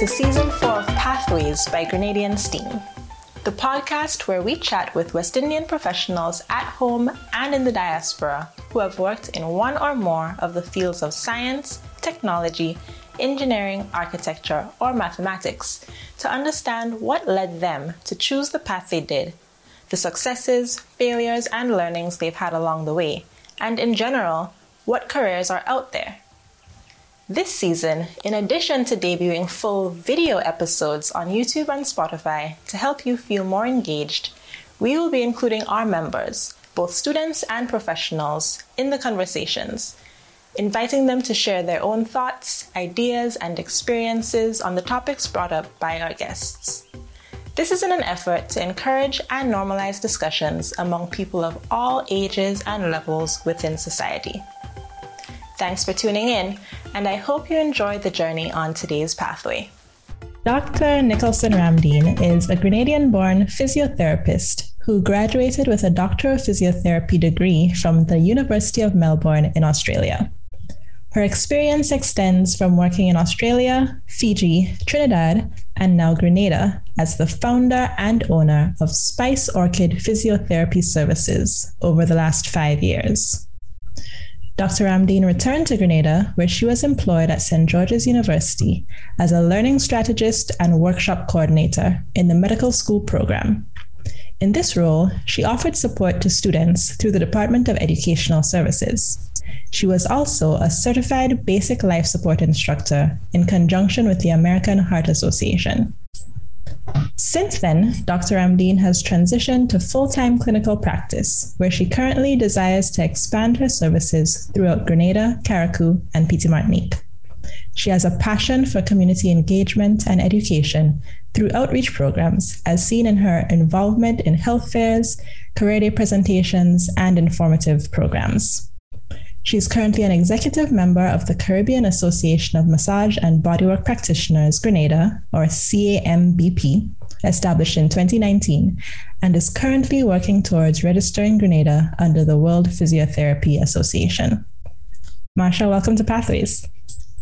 to season four of Pathways by Grenadian STEAM, the podcast where we chat with West Indian professionals at home and in the diaspora who have worked in one or more of the fields of science, technology, engineering, architecture, or mathematics to understand what led them to choose the path they did, the successes, failures, and learnings they've had along the way, and in general, what careers are out there. This season, in addition to debuting full video episodes on YouTube and Spotify to help you feel more engaged, we will be including our members, both students and professionals, in the conversations, inviting them to share their own thoughts, ideas, and experiences on the topics brought up by our guests. This is in an effort to encourage and normalize discussions among people of all ages and levels within society. Thanks for tuning in, and I hope you enjoyed the journey on today's pathway. Dr. Nicholson Ramdeen is a Grenadian born physiotherapist who graduated with a Doctor of Physiotherapy degree from the University of Melbourne in Australia. Her experience extends from working in Australia, Fiji, Trinidad, and now Grenada as the founder and owner of Spice Orchid Physiotherapy Services over the last five years. Dr. Ramdeen returned to Grenada, where she was employed at St. George's University as a learning strategist and workshop coordinator in the medical school program. In this role, she offered support to students through the Department of Educational Services. She was also a certified basic life support instructor in conjunction with the American Heart Association. Since then, Dr. Ramdeen has transitioned to full time clinical practice, where she currently desires to expand her services throughout Grenada, Carriacou, and Petite Martinique. She has a passion for community engagement and education through outreach programs, as seen in her involvement in health fairs, career day presentations, and informative programs. She is currently an executive member of the Caribbean Association of Massage and Bodywork Practitioners Grenada, or CAMBP, established in 2019, and is currently working towards registering Grenada under the World Physiotherapy Association. Marsha, welcome to Pathways.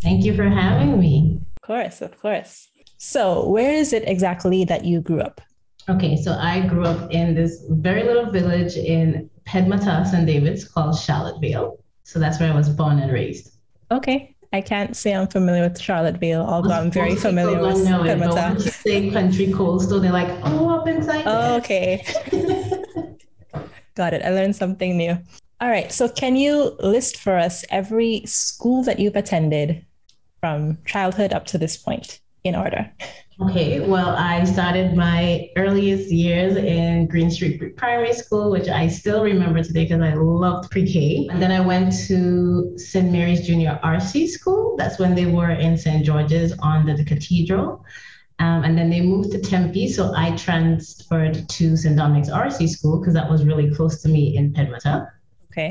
Thank you for having me. Of course, of course. So, where is it exactly that you grew up? Okay, so I grew up in this very little village in Pedmata, St. David's called Charlottevale. So that's where I was born and raised. Okay. I can't say I'm familiar with Charlottevale, although I'm very familiar with know it, but when you say country coastal, they're like, oh, up inside. Oh, okay. Got it. I learned something new. All right. So, can you list for us every school that you've attended from childhood up to this point in order? Okay, well, I started my earliest years in Green Street Primary School, which I still remember today because I loved pre K. And then I went to St. Mary's Junior RC School. That's when they were in St. George's under the cathedral. Um, and then they moved to Tempe. So I transferred to St. Dominic's RC School because that was really close to me in Pedmata. Okay.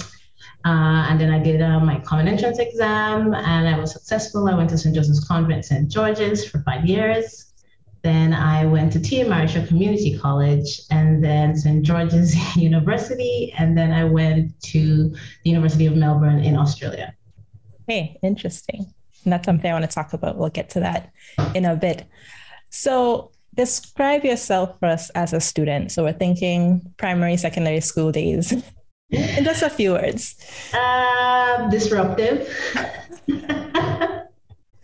Uh, and then I did uh, my common entrance exam and I was successful. I went to St. Joseph's Convent, St. George's for five years. Then I went to T.A. Marryshow Community College and then St. George's University. And then I went to the University of Melbourne in Australia. Hey, interesting. And that's something I want to talk about. We'll get to that in a bit. So, describe yourself for us as a student. So, we're thinking primary, secondary school days in just a few words. Uh, disruptive.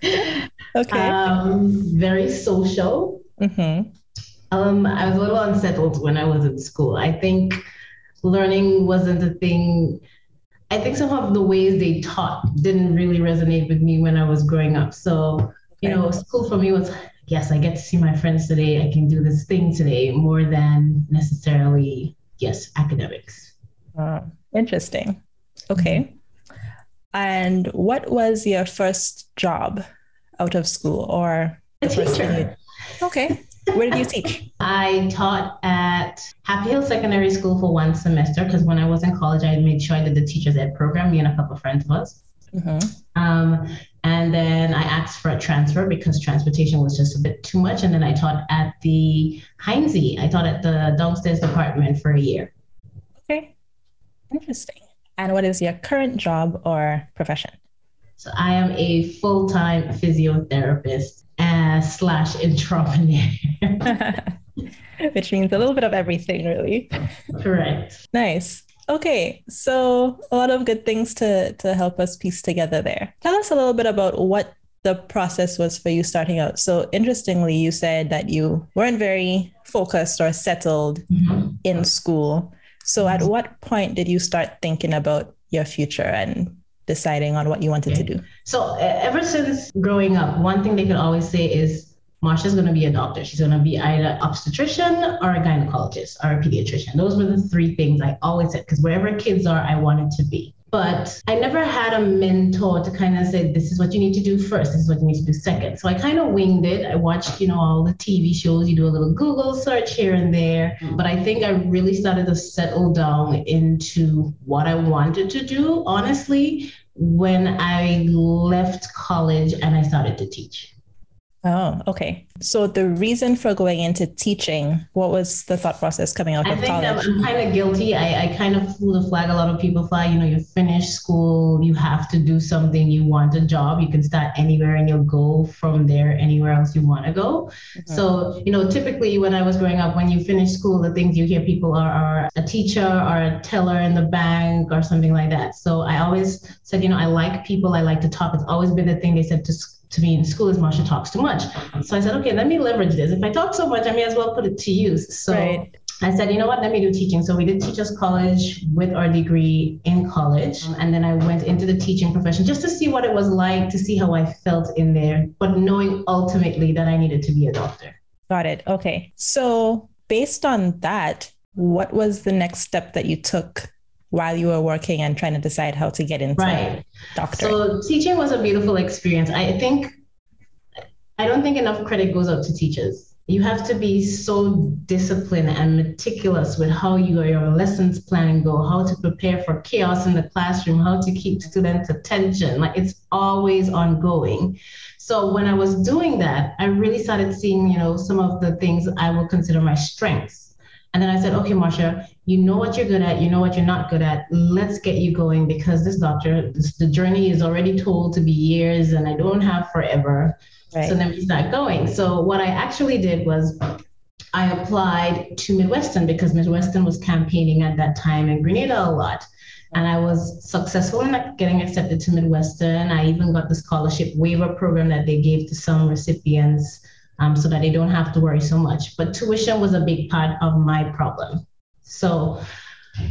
Okay. Um, very social. Mm-hmm. Um, I was a little unsettled when I was in school. I think learning wasn't a thing. I think some of the ways they taught didn't really resonate with me when I was growing up. So, you know, school for me was yes, I get to see my friends today. I can do this thing today more than necessarily, yes, academics. Uh, interesting. Okay. Mm-hmm. And what was your first job? Out of school or a teacher. Okay. Where did you teach? I taught at Happy Hill Secondary School for one semester because when I was in college, I made sure I did the teacher's ed program, me and a couple of friends of us. Mm-hmm. Um, and then I asked for a transfer because transportation was just a bit too much. And then I taught at the Heinze. I taught at the downstairs department for a year. Okay. Interesting. And what is your current job or profession? So I am a full time physiotherapist. Uh, slash entrepreneur. Which means a little bit of everything, really. Correct. Nice. Okay, so a lot of good things to to help us piece together there. Tell us a little bit about what the process was for you starting out. So interestingly, you said that you weren't very focused or settled mm-hmm. in school. So at what point did you start thinking about your future and deciding on what you wanted to do? So ever since growing up, one thing they could always say is Marsha's going to be a doctor. She's going to be either obstetrician or a gynecologist or a pediatrician. Those were the three things I always said because wherever kids are, I wanted to be. But I never had a mentor to kind of say, this is what you need to do first, this is what you need to do second. So I kind of winged it. I watched, you know, all the TV shows, you do a little Google search here and there. Mm-hmm. But I think I really started to settle down into what I wanted to do, honestly, when I left college and I started to teach. Oh, okay. So the reason for going into teaching, what was the thought process coming out I of think college? I'm kind of guilty. I, I kind of flew the flag. A lot of people fly. You know, you finish school, you have to do something. You want a job. You can start anywhere, and you'll go from there anywhere else you want to go. Mm-hmm. So you know, typically when I was growing up, when you finish school, the things you hear people are, are a teacher or a teller in the bank or something like that. So I always said, you know, I like people. I like to talk. It's always been the thing they said to to me in school is Marsha talks too much. So I said, okay, let me leverage this. If I talk so much, I may as well put it to use. So right. I said, you know what, let me do teaching. So we did Teachers College with our degree in college. Mm-hmm. And then I went into the teaching profession just to see what it was like, to see how I felt in there, but knowing ultimately that I needed to be a doctor. Got it. Okay. So based on that, what was the next step that you took while you were working and trying to decide how to get into right. doctor? So teaching was a beautiful experience. I think I don't think enough credit goes up to teachers. You have to be so disciplined and meticulous with how you, your lessons plan go, how to prepare for chaos in the classroom, how to keep students' attention. Like it's always ongoing. So when I was doing that, I really started seeing, you know, some of the things I will consider my strengths and then I said, okay, Marsha, you know what you're good at, you know what you're not good at. Let's get you going because this doctor, this, the journey is already told to be years and I don't have forever. Right. So then we start going. So what I actually did was I applied to Midwestern because Midwestern was campaigning at that time in Grenada a lot. And I was successful in getting accepted to Midwestern. I even got the scholarship waiver program that they gave to some recipients um, so that they don't have to worry so much. But tuition was a big part of my problem. So,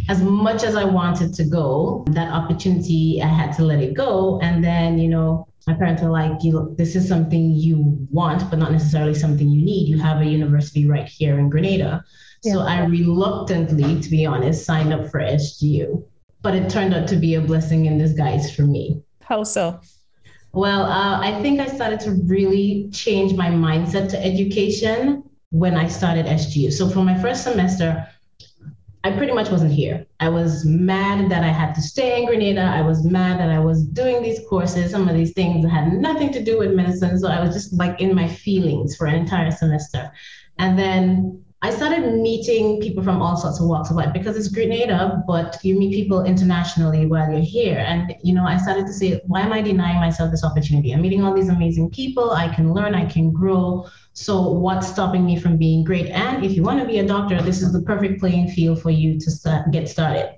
as much as I wanted to go, that opportunity, I had to let it go. And then, you know, my parents were like, you this is something you want, but not necessarily something you need. You have a university right here in Grenada. Yeah. So I reluctantly, to be honest, signed up for SGU. But it turned out to be a blessing in disguise for me. How so? Well, uh, I think I started to really change my mindset to education when I started SGU. So for my first semester, I pretty much wasn't here. I was mad that I had to stay in Grenada. I was mad that I was doing these courses, some of these things that had nothing to do with medicine. So I was just like in my feelings for an entire semester. And then I started meeting people from all sorts of walks of life because it's Grenada, but you meet people internationally while you're here. And, you know, I started to say, why am I denying myself this opportunity? I'm meeting all these amazing people. I can learn, I can grow. So what's stopping me from being great? And if you want to be a doctor, this is the perfect playing field for you to start, get started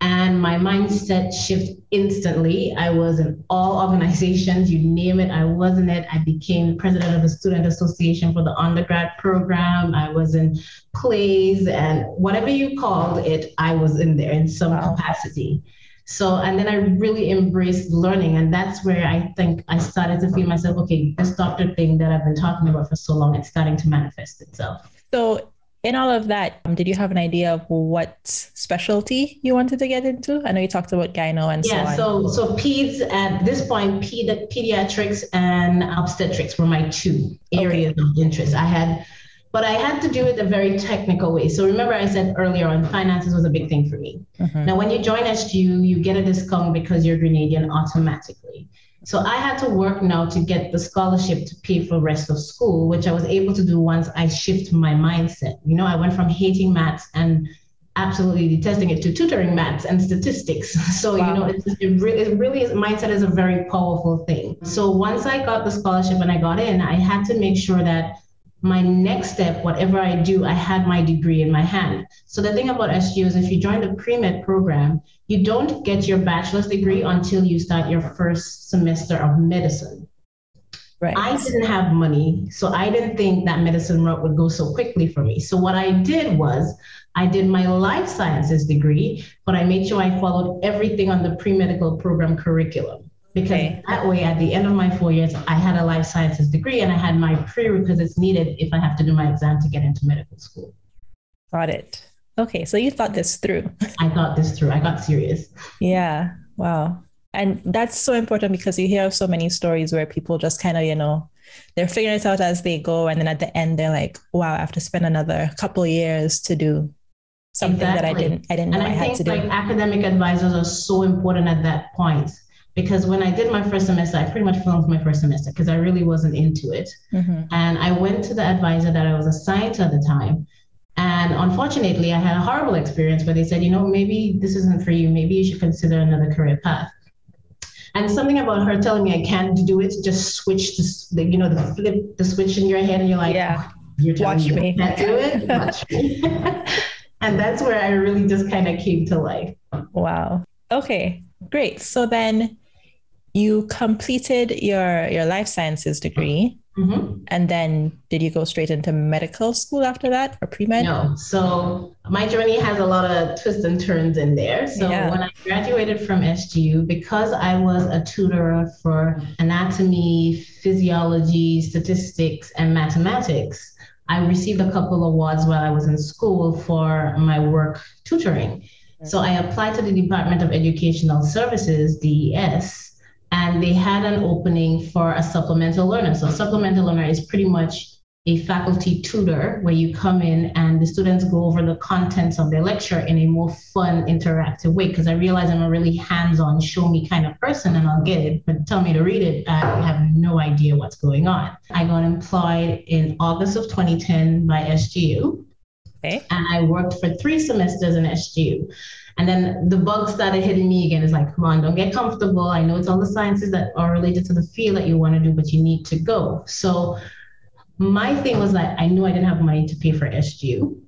and my mindset shift instantly. I was in all organizations, you name it, I was in it. I became president of the Student Association for the undergrad program. I was in plays and whatever you called it, I was in there in some wow. capacity. So, and then I really embraced learning. And that's where I think I started to feel myself, okay, this doctor thing that I've been talking about for so long, it's starting to manifest itself. So in all of that, um, did you have an idea of what specialty you wanted to get into? I know you talked about gyno and yeah, so on. so so peds at this point, pedi- pediatrics and obstetrics were my two areas okay. of interest. I had, but I had to do it a very technical way. So remember, I said earlier on, finances was a big thing for me. Mm-hmm. Now, when you join SGU, you get a discount because you're Grenadian automatically. So I had to work now to get the scholarship to pay for the rest of school, which I was able to do once I shift my mindset. You know, I went from hating maths and absolutely detesting it to tutoring maths and statistics. So, wow. you know, it, it, really, it really is, mindset is a very powerful thing. So once I got the scholarship and I got in, I had to make sure that my next step, whatever I do, I had my degree in my hand. So the thing about SGU is if you join the pre-med program, you don't get your bachelor's degree until you start your first semester of medicine. Right. I didn't have money, so I didn't think that medicine route would go so quickly for me. So what I did was I did my life sciences degree, but I made sure I followed everything on the pre-medical program curriculum because okay. that way at the end of my four years i had a life sciences degree and i had my prerequisites needed if i have to do my exam to get into medical school. Got it. Okay so you thought this through. I thought this through. I got serious. Yeah wow. And that's so important because you hear so many stories where people just kind of you know they're figuring it out as they go and then at the end they're like wow i have to spend another couple years to do something exactly. that i didn't i didn't know and i, I had to do. like academic advisors are so important at that point because when I did my first semester, I pretty much flunked my first semester because I really wasn't into it. Mm-hmm. And I went to the advisor that I was assigned to at the time. And unfortunately, I had a horrible experience where they said, you know, maybe this isn't for you. Maybe you should consider another career path. And something about her telling me I can't do it, just switch the, you know, the flip the switch in your head, and you're like, yeah, you're telling Watch me, me. can't do it. Watch me. and that's where I really just kind of came to life. Wow. Okay, great. So then you completed your your life sciences degree mm-hmm. and then did you go straight into medical school after that or pre-med no so my journey has a lot of twists and turns in there so yeah. when i graduated from sgu because i was a tutor for anatomy physiology statistics and mathematics I received a couple of awards while I was in school for my work tutoring. So I applied to the Department of Educational Services, DES, and they had an opening for a supplemental learner. So, supplemental learner is pretty much a faculty tutor where you come in and the students go over the contents of their lecture in a more fun, interactive way. Because I realize I'm a really hands on, show me kind of person and I'll get it, but tell me to read it, I have no idea what's going on. I got employed in August of 2010 by SGU. Okay. And I worked for three semesters in SGU. And then the bug started hitting me again. It's like, come on, don't get comfortable. I know it's all the sciences that are related to the field that you want to do, but you need to go. So my thing was that I knew I didn't have money to pay for SGU.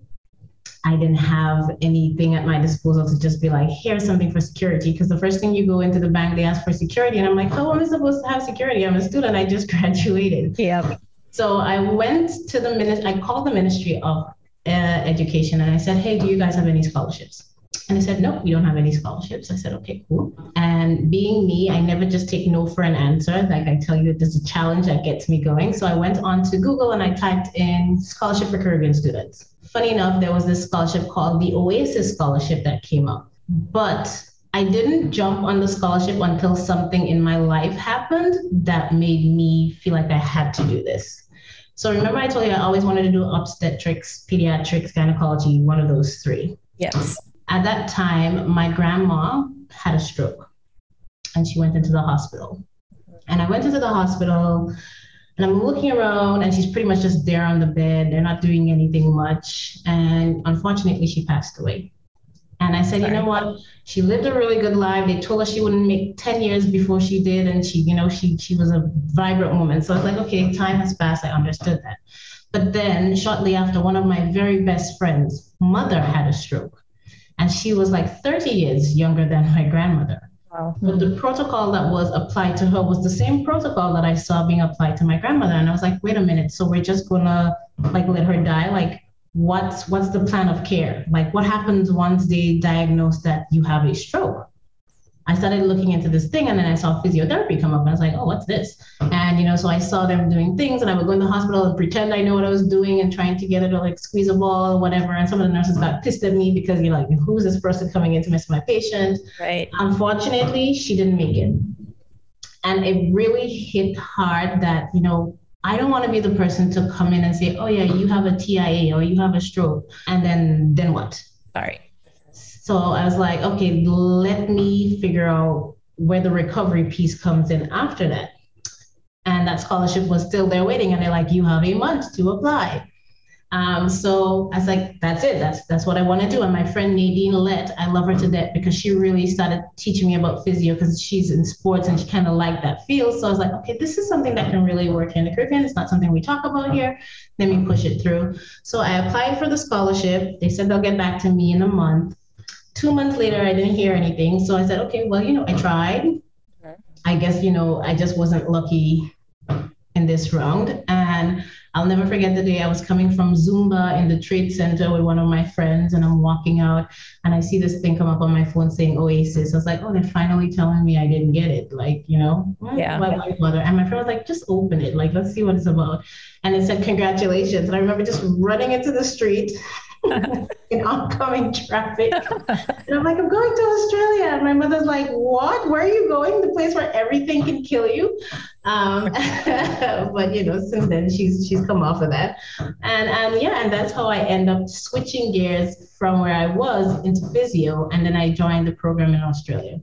I didn't have anything at my disposal to just be like, here's something for security. Because the first thing you go into the bank, they ask for security. And I'm like, how am I supposed to have security? I'm a student. I just graduated. Yeah. So I went to the ministry, I called the Ministry of uh, Education and I said, hey, do you guys have any scholarships? And I said, no, we don't have any scholarships. I said, okay, cool. And being me, I never just take no for an answer. Like I tell you, there's a challenge that gets me going. So I went on to Google and I typed in scholarship for Caribbean students. Funny enough, there was this scholarship called the AusAID Scholarship that came up. But I didn't jump on the scholarship until something in my life happened that made me feel like I had to do this. So remember, I told you I always wanted to do obstetrics, pediatrics, gynecology, one of those three. Yes at that time, my grandma had a stroke and she went into the hospital. And I went into the hospital and I'm looking around and she's pretty much just there on the bed. They're not doing anything much. And unfortunately, she passed away. And I said, Sorry. you know what? She lived a really good life. They told her she wouldn't make 10 years before she did. And she, you know, she she was a vibrant woman. So I was like, okay, time has passed. I understood that. But then shortly after, one of my very best friends' mother had a stroke and she was like 30 years younger than my grandmother. Wow. But the protocol that was applied to her was the same protocol that I saw being applied to my grandmother. And I was like, wait a minute, so we're just gonna like let her die? Like, what's what's the plan of care? Like, what happens once they diagnose that you have a stroke? I started looking into this thing and then I saw physiotherapy come up and I was like, oh, what's this? And, you know, so I saw them doing things and I would go in the hospital and pretend I know what I was doing and trying to get her to like squeeze a ball or whatever. And some of the nurses got pissed at me because you're like, who's this person coming in to miss my patient? Right. Unfortunately, she didn't make it. And it really hit hard that, you know, I don't want to be the person to come in and say, oh yeah, you have a TIA or you have a stroke. And then then what? Sorry so I was like, okay, let me figure out where the recovery piece comes in after that. And that scholarship was still there waiting. And they're like, you have a month to apply. Um, so I was like, that's it. That's that's what I want to do. And my friend Nadine Lett, I love her to death because she really started teaching me about physio because she's in sports and she kind of liked that field. So I was like, okay, this is something that can really work in the Caribbean. It's not something we talk about here. Let me push it through. So I applied for the scholarship. They said they'll get back to me in a month. Two months later, I didn't hear anything. So I said, okay, well, you know, I tried. I guess, you know, I just wasn't lucky in this round. And I'll never forget the day I was coming from Zumba in the trade center with one of my friends, and I'm walking out, and I see this thing come up on my phone saying AusAID. I was like, oh, they're finally telling me I didn't get it. Like, you know, yeah. why, why bother? And my friend was like, just open it. Like, let's see what it's about. And it said, congratulations. And I remember just running into the street. in oncoming traffic. and I'm like, I'm going to Australia. And my mother's like, What? Where are you going? The place where everything can kill you. Um, but you know, since then she's she's come off of that. And and yeah, and that's how I end up switching gears from where I was into physio. And then I joined the program in Australia.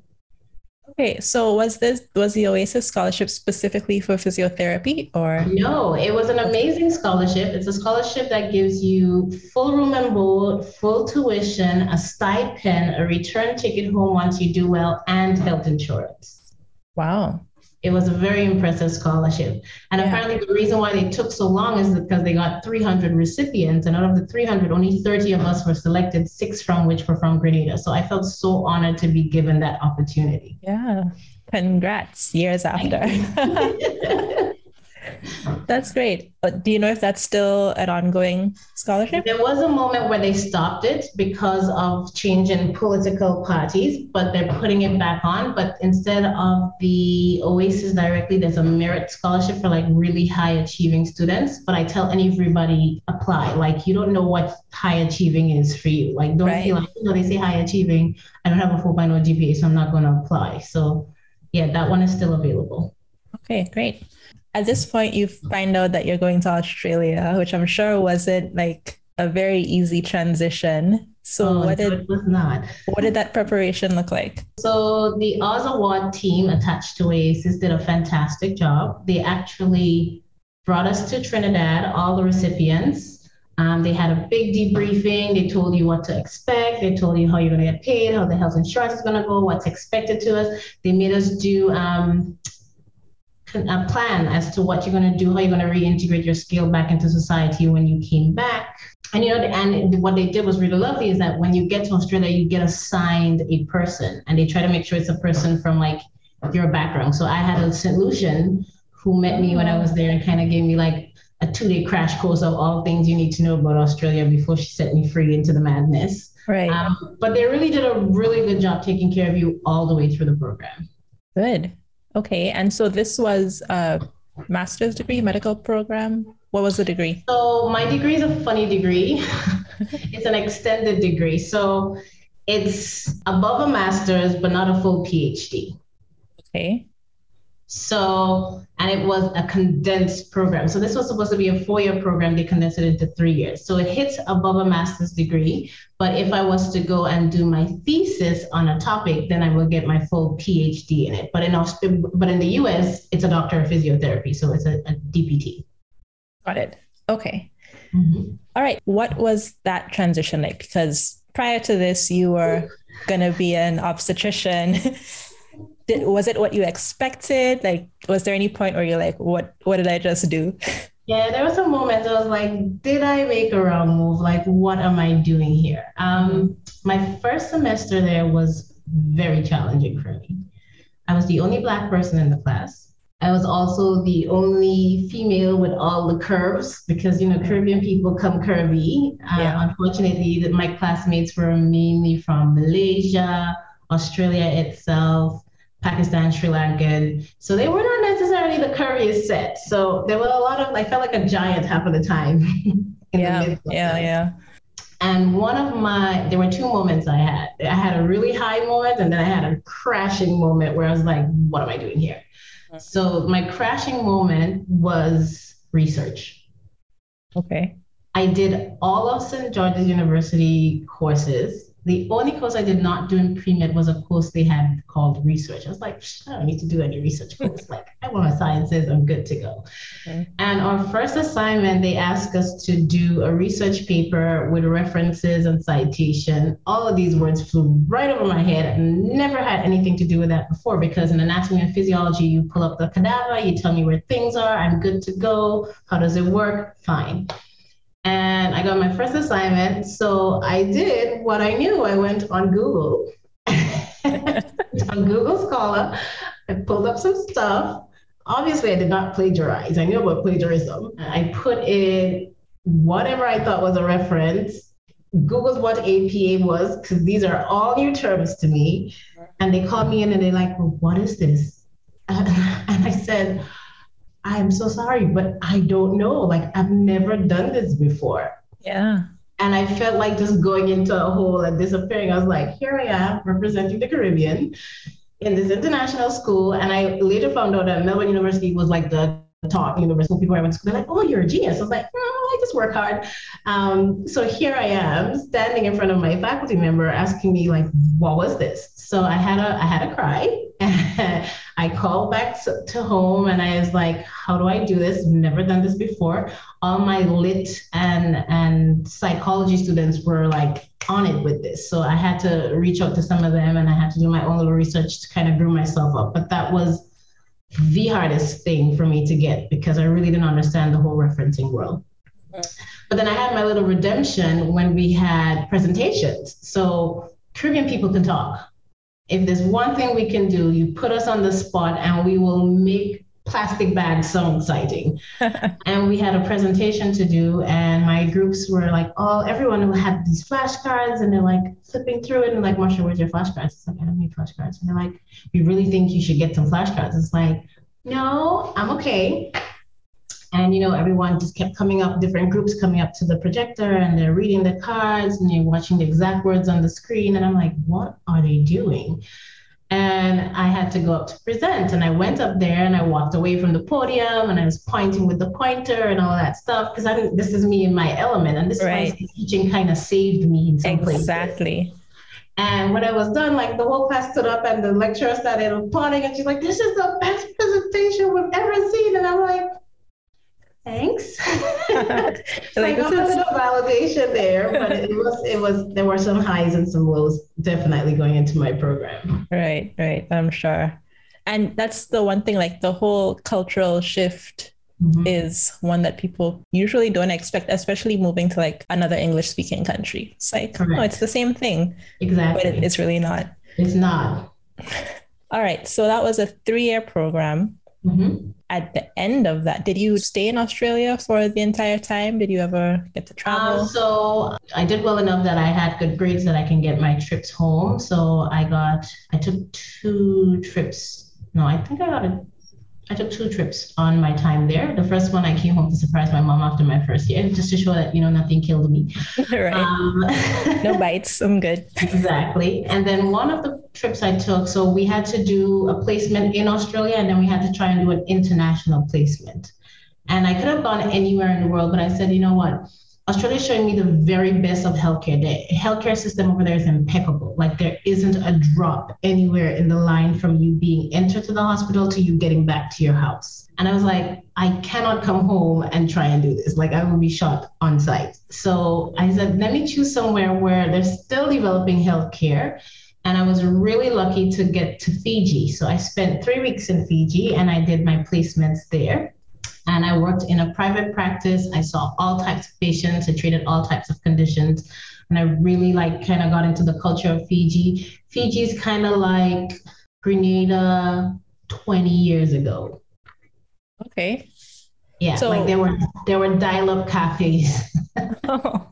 Okay, so was this was the AusAID scholarship specifically for physiotherapy or No, it was an amazing scholarship. It's a scholarship that gives you full room and board, full tuition, a stipend, a return ticket home once you do well, and health insurance. Wow. It was a very impressive scholarship. And yeah. apparently, the reason why they took so long is because they got 300 recipients, and out of the 300, only 30 of us were selected, six from which were from Grenada. So I felt so honored to be given that opportunity. Yeah. Congrats, years after. That's great. But do you know if that's still an ongoing scholarship? There was a moment where they stopped it because of change in political parties, but they're putting it back on. But instead of the AusAID directly, there's a merit scholarship for like really high achieving students. But I tell everybody apply. Like you don't know what high achieving is for you. Like don't right. feel like, you know, they say high achieving. I don't have a 4.0 GPA, so I'm not going to apply. So yeah, that one is still available. Okay, great at this point you find out that you're going to Australia, which I'm sure wasn't like a very easy transition. So oh, what did it was not. What did that preparation look like? So the Oz Award team attached to AusAID did a fantastic job. They actually brought us to Trinidad, all the recipients. Um, they had a big debriefing. They told you what to expect. They told you how you're going to get paid, how the health insurance is going to go, what's expected to us. They made us do um, a plan as to what you're going to do, how you're going to reintegrate your skill back into society when you came back. And you know, and what they did was really lovely is that when you get to Australia, you get assigned a person, and they try to make sure it's a person from like your background. So I had a solution who met me when I was there and kind of gave me like a two-day crash course of all things you need to know about Australia before she set me free into the madness. Right. Um, but they really did a really good job taking care of you all the way through the program. Good. Okay. And so this was a master's degree medical program. What was the degree? So my degree is a funny degree. it's an extended degree. So it's above a master's, but not a full PhD. Okay. So, and it was a condensed program. So, this was supposed to be a four year program. They condensed it into three years. So, it hits above a master's degree. But if I was to go and do my thesis on a topic, then I will get my full PhD in it. But in, but in the US, it's a doctor of physiotherapy. So, it's a, a DPT. Got it. Okay. Mm-hmm. All right. What was that transition like? Because prior to this, you were going to be an obstetrician. did, was it what you expected? Like, was there any point where you're like, what, what did I just do? Yeah, there was a moment I was like, did I make a wrong move? Like, what am I doing here? Um, my first semester there was very challenging for me. I was the only Black person in the class. I was also the only female with all the curves because, you know, Caribbean people come curvy. Uh, yeah. Unfortunately, my classmates were mainly from Malaysia, Australia itself, Pakistan, Sri Lankan. So they were not necessarily the curviest set. So there were a lot of, I felt like a giant half of the time. yeah, yeah, yeah. And one of my, there were two moments I had. I had a really high moment and then I had a crashing moment where I was like, what am I doing here? Mm-hmm. So my crashing moment was research. Okay. I did all of St. George's University courses The only course I did not do in pre-med was a course they had called research. I was like, I don't need to do any research course. like, I want my sciences, I'm good to go. Okay. And our first assignment, they asked us to do a research paper with references and citation. All of these words flew right over my head and never had anything to do with that before because in anatomy and physiology, you pull up the cadaver, you tell me where things are, I'm good to go. How does it work? Fine and I got my first assignment. So I did what I knew. I went on Google, on Google Scholar. I pulled up some stuff. Obviously, I did not plagiarize. I knew about plagiarism. I put in whatever I thought was a reference. Googled what APA was because these are all new terms to me. And they called me in and they're like, well, what is this? and I said, I'm so sorry, but I don't know. Like, I've never done this before. Yeah. And I felt like just going into a hole and disappearing. I was like, here I am representing the Caribbean in this international school. And I later found out that Melbourne University was like the top university. People I went to school, they're like, oh, you're a genius. I was like, oh, I just work hard. Um, so here I am standing in front of my faculty member asking me like, what was this? So I had a, I had a cry. I called back to home and I was like, how do I do this? Never done this before. All my lit and and psychology students were like on it with this. So I had to reach out to some of them and I had to do my own little research to kind of brew myself up. But that was the hardest thing for me to get because I really didn't understand the whole referencing world. But then I had my little redemption when we had presentations. So Caribbean people can talk if there's one thing we can do, you put us on the spot and we will make plastic bags so exciting. and we had a presentation to do, and my groups were like, oh, everyone who had these flashcards, and they're like flipping through it, and like, Marsha, where's your flashcards? It's like, I don't need flashcards. And they're like, we really think you should get some flashcards. It's like, no, I'm okay. And you know, everyone just kept coming up, different groups coming up to the projector and they're reading the cards and they're watching the exact words on the screen. And I'm like, what are they doing? And I had to go up to present. And I went up there and I walked away from the podium and I was pointing with the pointer and all that stuff because I this is me in my element. And this right. is why teaching kind of saved me in some places. Exactly. And when I was done, like the whole class stood up and the lecturer started applauding and she's like, this is the best presentation we've ever seen. And I'm like, thanks. so like, I got a little validation there, but it was it was there were some highs and some lows definitely going into my program. Right, right. I'm sure. And that's the one thing, like the whole cultural shift mm-hmm. is one that people usually don't expect, especially moving to like another English speaking country. It's like, Correct. oh, it's the same thing. Exactly. But it, it's really not. It's not. All right. So that was a three year program. Mm-hmm. At the end of that, did you stay in Australia for the entire time? Did you ever get to travel? Um, so I did well enough that I had good grades that I can get my trips home. So I got, I took two trips. No, I think I got a I took two trips on my time there. The first one, I came home to surprise my mom after my first year, just to show that you know nothing killed me. right. Um, no bites. I'm good. exactly. And then one of the trips I took, so we had to do a placement in Australia, and then we had to try and do an international placement. And I could have gone anywhere in the world, but I said, you know what? Australia is showing me the very best of healthcare. The healthcare system over there is impeccable. Like there isn't a drop anywhere in the line from you being entered to the hospital to you getting back to your house. And I was like, I cannot come home and try and do this. Like I will be shot on site. So I said, let me choose somewhere where they're still developing healthcare. And I was really lucky to get to Fiji. So I spent three weeks in Fiji and I did my placements there and I worked in a private practice. I saw all types of patients. I treated all types of conditions, and I really like kind of got into the culture of Fiji. Fiji is kind of like Grenada 20 years ago. Okay. Yeah, so, like there were there were dial-up cafes. oh.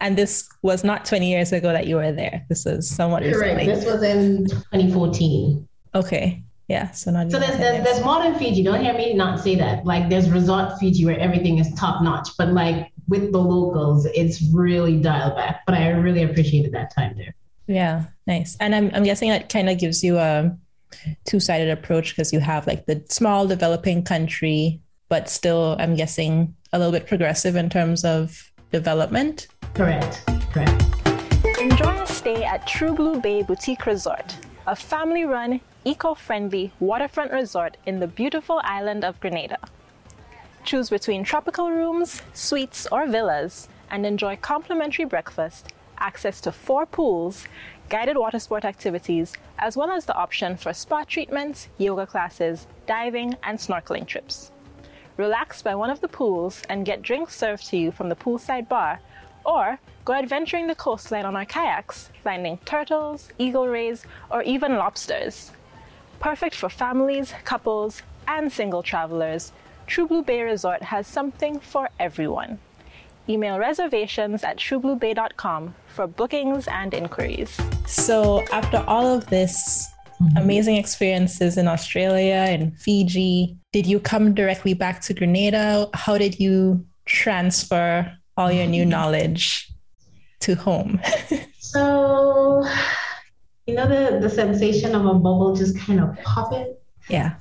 And this was not 20 years ago that you were there. This was somewhat recently. This was in 2014. Okay. Yeah. So not. So there's, there's, there's modern Fiji. Don't hear me not say that. Like there's resort Fiji where everything is top notch, but like with the locals, it's really dialed back. But I really appreciated that time there. Yeah, nice. And I'm I'm guessing that kind of gives you a two sided approach because you have like the small developing country, but still I'm guessing a little bit progressive in terms of development. Correct. Correct. Enjoy a stay at True Blue Bay Boutique Resort, a family run, eco friendly waterfront resort in the beautiful island of Grenada. Choose between tropical rooms, suites, or villas and enjoy complimentary breakfast, access to four pools, guided water sport activities, as well as the option for spa treatments, yoga classes, diving, and snorkeling trips. Relax by one of the pools and get drinks served to you from the poolside bar, or go adventuring the coastline on our kayaks, finding turtles, eagle rays, or even lobsters. Perfect for families, couples, and single travelers, True Blue Bay Resort has something for everyone. Email reservations at truebluebay.com for bookings and inquiries. So, after all of this mm-hmm. amazing experiences in Australia and Fiji, did you come directly back to Grenada? How did you transfer all your new knowledge to home? so, you know, the, the sensation of a bubble just kind of popping? Yeah.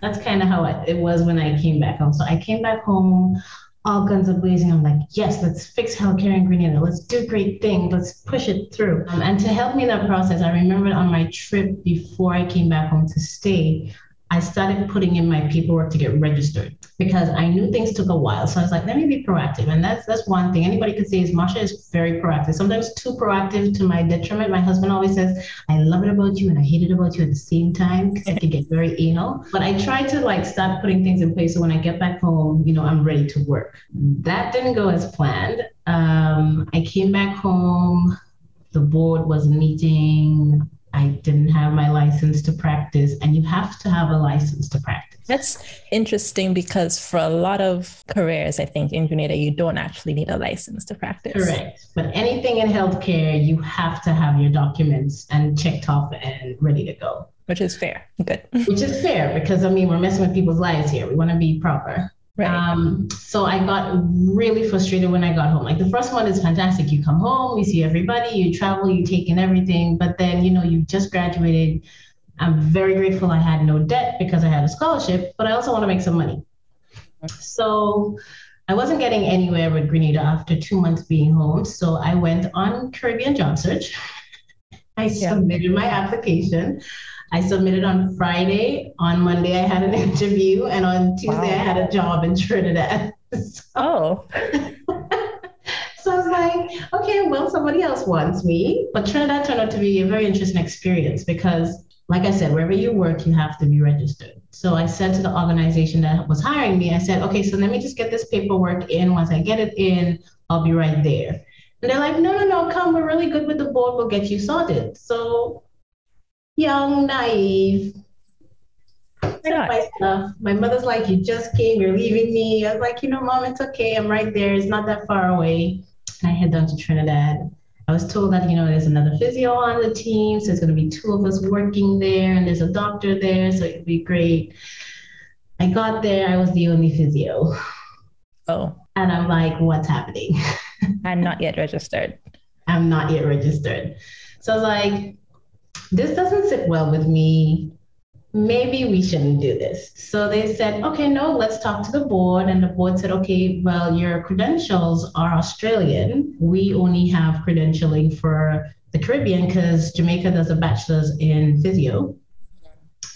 That's kind of how it was when I came back home. So I came back home all guns are blazing. I'm like, yes, let's fix healthcare in Grenada. Let's do great things. Let's push it through. Um, and to help me in that process, I remember on my trip before I came back home to stay, I started putting in my paperwork to get registered because I knew things took a while. So I was like, let me be proactive. And that's that's one thing anybody could say is Marsha is very proactive. Sometimes too proactive to my detriment. My husband always says, I love it about you and I hate it about you at the same time because I can get very anal. But I try to like start putting things in place so when I get back home, you know, I'm ready to work. That didn't go as planned. Um, I came back home. The board was meeting I didn't have my license to practice, and you have to have a license to practice. That's interesting because for a lot of careers, I think in Grenada, you don't actually need a license to practice. Correct. But anything in healthcare, you have to have your documents and checked off and ready to go. Which is fair. Good. Which is fair because, I mean, we're messing with people's lives here. We want to be proper. Right. Um, so I got really frustrated when I got home. Like the first one is fantastic. You come home, you see everybody, you travel, you take in everything, but then you know you just graduated. I'm very grateful I had no debt because I had a scholarship, but I also want to make some money. So I wasn't getting anywhere with Grenada after two months being home. So I went on Caribbean Job Search. I yeah. submitted my application. I submitted on Friday. On Monday, I had an interview, and on Tuesday, wow. I had a job in Trinidad. so, oh. so I was like, okay, well, somebody else wants me. But Trinidad turned out to be a very interesting experience because, like I said, wherever you work, you have to be registered. So I said to the organization that was hiring me, I said, okay, so let me just get this paperwork in. Once I get it in, I'll be right there. And they're like, no, no, no, come. We're really good with the board. We'll get you sorted. So young, naive. My stuff. My mother's like, you just came, you're leaving me. I was like, you know, mom, it's okay. I'm right there. It's not that far away. And I head down to Trinidad. I was told that, you know, there's another physio on the team. So there's going to be two of us working there and there's a doctor there. So it'd be great. I got there. I was the only physio. Oh. And I'm like, what's happening? I'm not yet registered. I'm not yet registered. So I was like, this doesn't sit well with me. Maybe we shouldn't do this. So they said, okay, no, let's talk to the board. And the board said, okay, well, your credentials are Australian. We only have credentialing for the Caribbean because Jamaica does a bachelor's in physio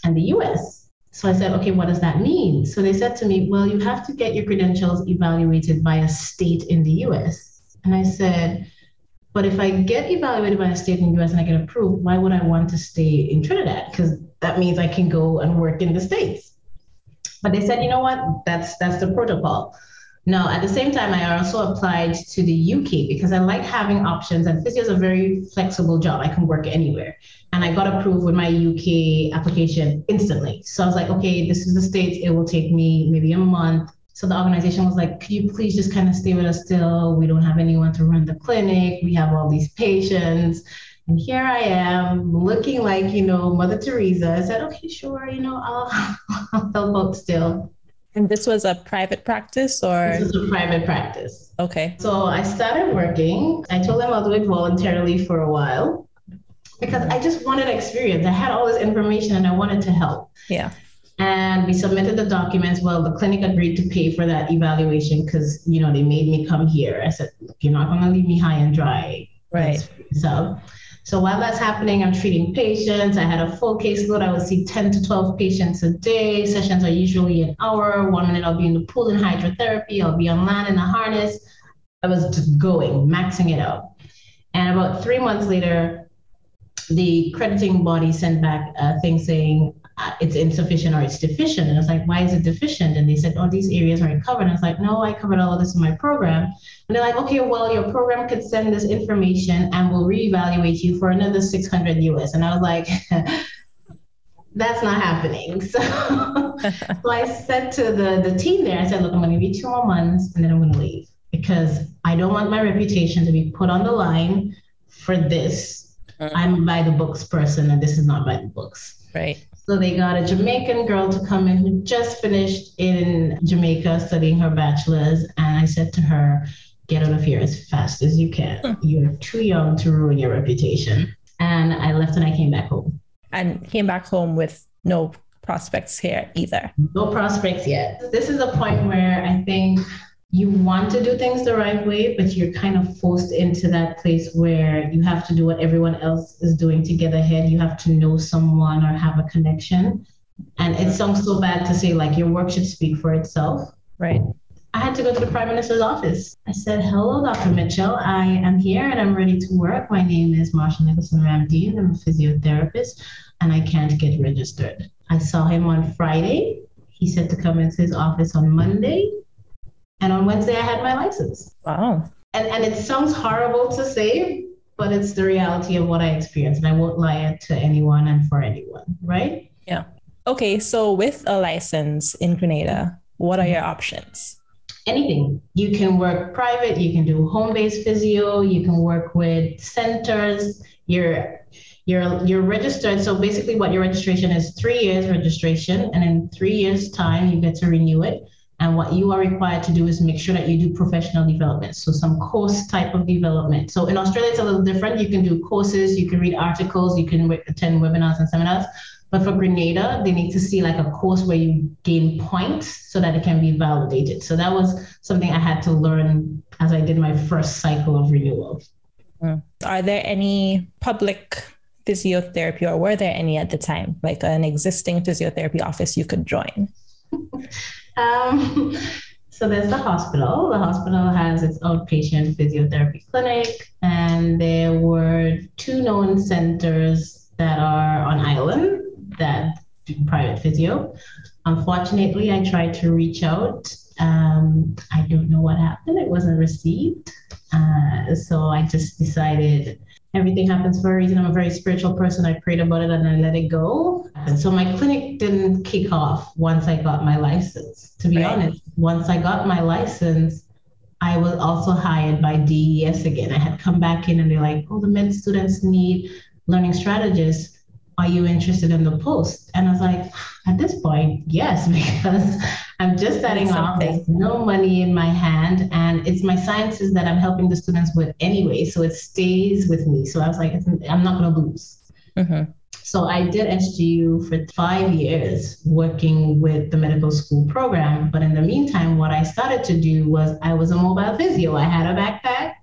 and the US. So I said, okay, what does that mean? So they said to me, well, you have to get your credentials evaluated by a state in the US. And I said, but if I get evaluated by a state in the US and I get approved, why would I want to stay in Trinidad? Because that means I can go and work in the States. But they said, you know what? That's that's the protocol. Now, at the same time, I also applied to the UK because I like having options, and physio is a very flexible job. I can work anywhere. And I got approved with my UK application instantly. So I was like, okay, this is the States. It will take me maybe a month so the organization was like, could you please just kind of stay with us still? We don't have anyone to run the clinic. We have all these patients. And here I am looking like, you know, Mother Teresa. I said, okay, sure, you know, I'll, I'll help out still. And this was a private practice or? This is a private practice. Okay. So I started working. I told them I'll do it voluntarily for a while because I just wanted experience. I had all this information and I wanted to help. Yeah. And we submitted the documents. Well, the clinic agreed to pay for that evaluation because, you know, they made me come here. I said, you're not going to leave me high and dry. Right. So So while that's happening, I'm treating patients. I had a full caseload. I would see 10 to 12 patients a day. Sessions are usually an hour. One minute I'll be in the pool in hydrotherapy. I'll be on land in a harness. I was just going, maxing it out. And about three months later, the crediting body sent back a thing saying it's insufficient or it's deficient. And I was like, why is it deficient? And they said, oh, these areas aren't covered. And I was like, no, I covered all of this in my program. And they're like, okay, well, your program could send this information and we'll reevaluate you for another 600 US. And I was like, that's not happening. So, so I said to the, the team there, I said, look, I'm going to give you two more months and then I'm going to leave because I don't want my reputation to be put on the line for this. Mm-hmm. I'm by the books person and this is not by the books. Right. So they got a Jamaican girl to come in who just finished in Jamaica studying her bachelor's. And I said to her, get out of here as fast as you can. Mm. You're too young to ruin your reputation. And I left and I came back home. And came back home with no prospects here either. No prospects yet. This is a point where I think you want to do things the right way, but you're kind of forced into that place where you have to do what everyone else is doing to get ahead. You have to know someone or have a connection. And it sounds so bad to say, like, your work should speak for itself. Right. I had to go to the Prime Minister's office. I said, Hello, Dr. Mitchell. I am here and I'm ready to work. My name is Marsha Nicholson Ramdeen. I'm a physiotherapist and I can't get registered. I saw him on Friday. He said to come into his office on Monday and on Wednesday, I had my license. Wow. And, and it sounds horrible to say, but it's the reality of what I experienced. And I won't lie it to anyone and for anyone, right? Yeah. Okay. So, with a license in Grenada, what are your options? Anything. You can work private, you can do home based physio, you can work with centers. You're you're you're registered. So basically what your registration is three years registration, and in three years' time you get to renew it. And what you are required to do is make sure that you do professional development. So some course type of development. So in Australia, it's a little different. You can do courses, you can read articles, you can attend webinars and seminars. But for Grenada, they need to see like a course where you gain points so that it can be validated. So that was something I had to learn as I did my first cycle of renewal. Hmm. Are there any public physiotherapy or were there any at the time, like an existing physiotherapy office you could join? Um, so there's the hospital. The hospital has its outpatient physiotherapy clinic, and there were two known centers that are on island that do private physio. Unfortunately, I tried to reach out. Um, I don't know what happened. It wasn't received. Uh, so I just decided everything happens for a reason. I'm a very spiritual person. I prayed about it and I let it go. And so my clinic didn't kick off once I got my license. To be right. honest, once I got my license, I was also hired by DES again. I had come back in and they're like, oh, the med students need learning strategists. Are you interested in the post? And I was like, at this point, yes, because I'm just starting off. There's no money in my hand, and it's my sciences that I'm helping the students with anyway. So it stays with me. So I was like, I'm not going to lose. Mm-hmm. So I did SGU for five years working with the medical school program. But in the meantime, what I started to do was I was a mobile physio. I had a backpack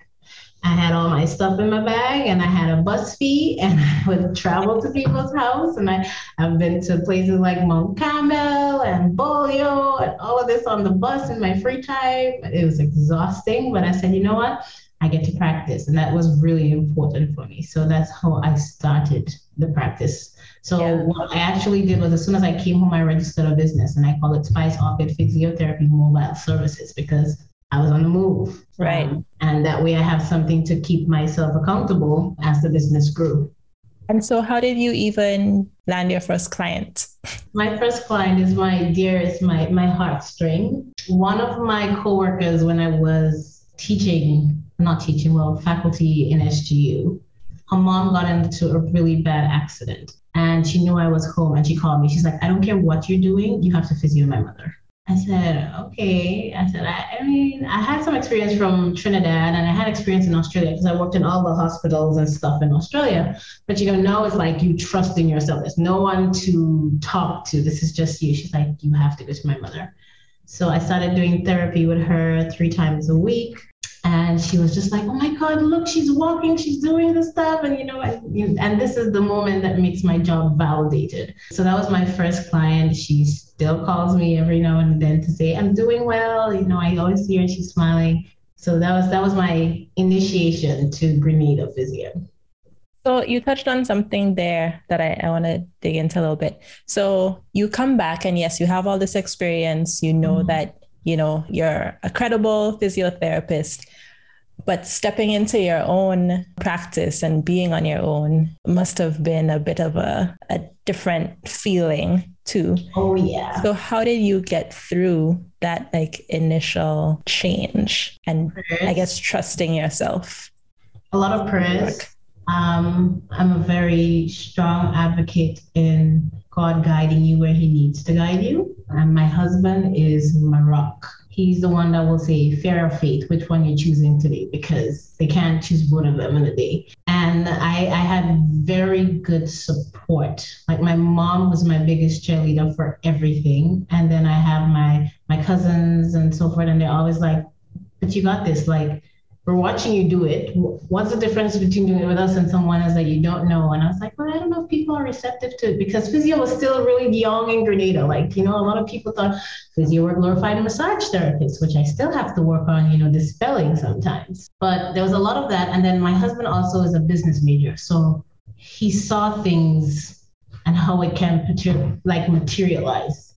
I had all my stuff in my bag and I had a bus fee and I would travel to people's house and I, I've been to places like Mount Carmel and Bolio and all of this on the bus in my free time. It was exhausting, but I said, you know what? I get to practice. And that was really important for me. So that's how I started the practice. So yeah. what I actually did was as soon as I came home, I registered a business and I called it Spice Orchid Physiotherapy Mobile Services because I was on the move. Right. Um, and that way I have something to keep myself accountable as the business grew. And so, how did you even land your first client? My first client is my dearest, my, my heartstring. One of my coworkers, when I was teaching, not teaching, well, faculty in SGU, her mom got into a really bad accident and she knew I was home and she called me. She's like, I don't care what you're doing, you have to physio my mother. I said, okay. I said, I, I, mean, I had some experience from Trinidad and I had experience in Australia because I worked in all the hospitals and stuff in Australia. But you know, now it's like you trust in yourself. There's no one to talk to. This is just you. She's like, you have to go to my mother. So I started doing therapy with her three times a week. And she was just like, "Oh my God, look, she's walking, she's doing the stuff," and you know, and, and this is the moment that makes my job validated. So that was my first client. She still calls me every now and then to say, "I'm doing well." You know, I always see her; and she's smiling. So that was that was my initiation to Grenada Physio. So you touched on something there that I, I want to dig into a little bit. So you come back and yes, you have all this experience. You know mm-hmm. that you know, you're a credible physiotherapist, but stepping into your own practice and being on your own must have been a bit of a, a different feeling too. Oh, yeah. So, how did you get through that like initial change and prayers. I guess trusting yourself? A lot of prayers. Um, I'm a very strong advocate in God guiding you where He needs to guide you. And my husband is my rock. He's the one that will say, fair or faith, which one you're choosing today, because they can't choose both of them in a day. And I, I had very good support. Like my mom was my biggest cheerleader for everything. And then I have my my cousins and so forth, and they're always like, but you got this. Like, we're watching you do it. What's the difference between doing it with us and someone else that you don't know? And I was like, well, I don't know if people are receptive to it because physio was still really young in Grenada. Like, you know, a lot of people thought physio were glorified massage therapists, which I still have to work on, you know, dispelling sometimes. But there was a lot of that. And then my husband also is a business major. So he saw things and how it can like materialize.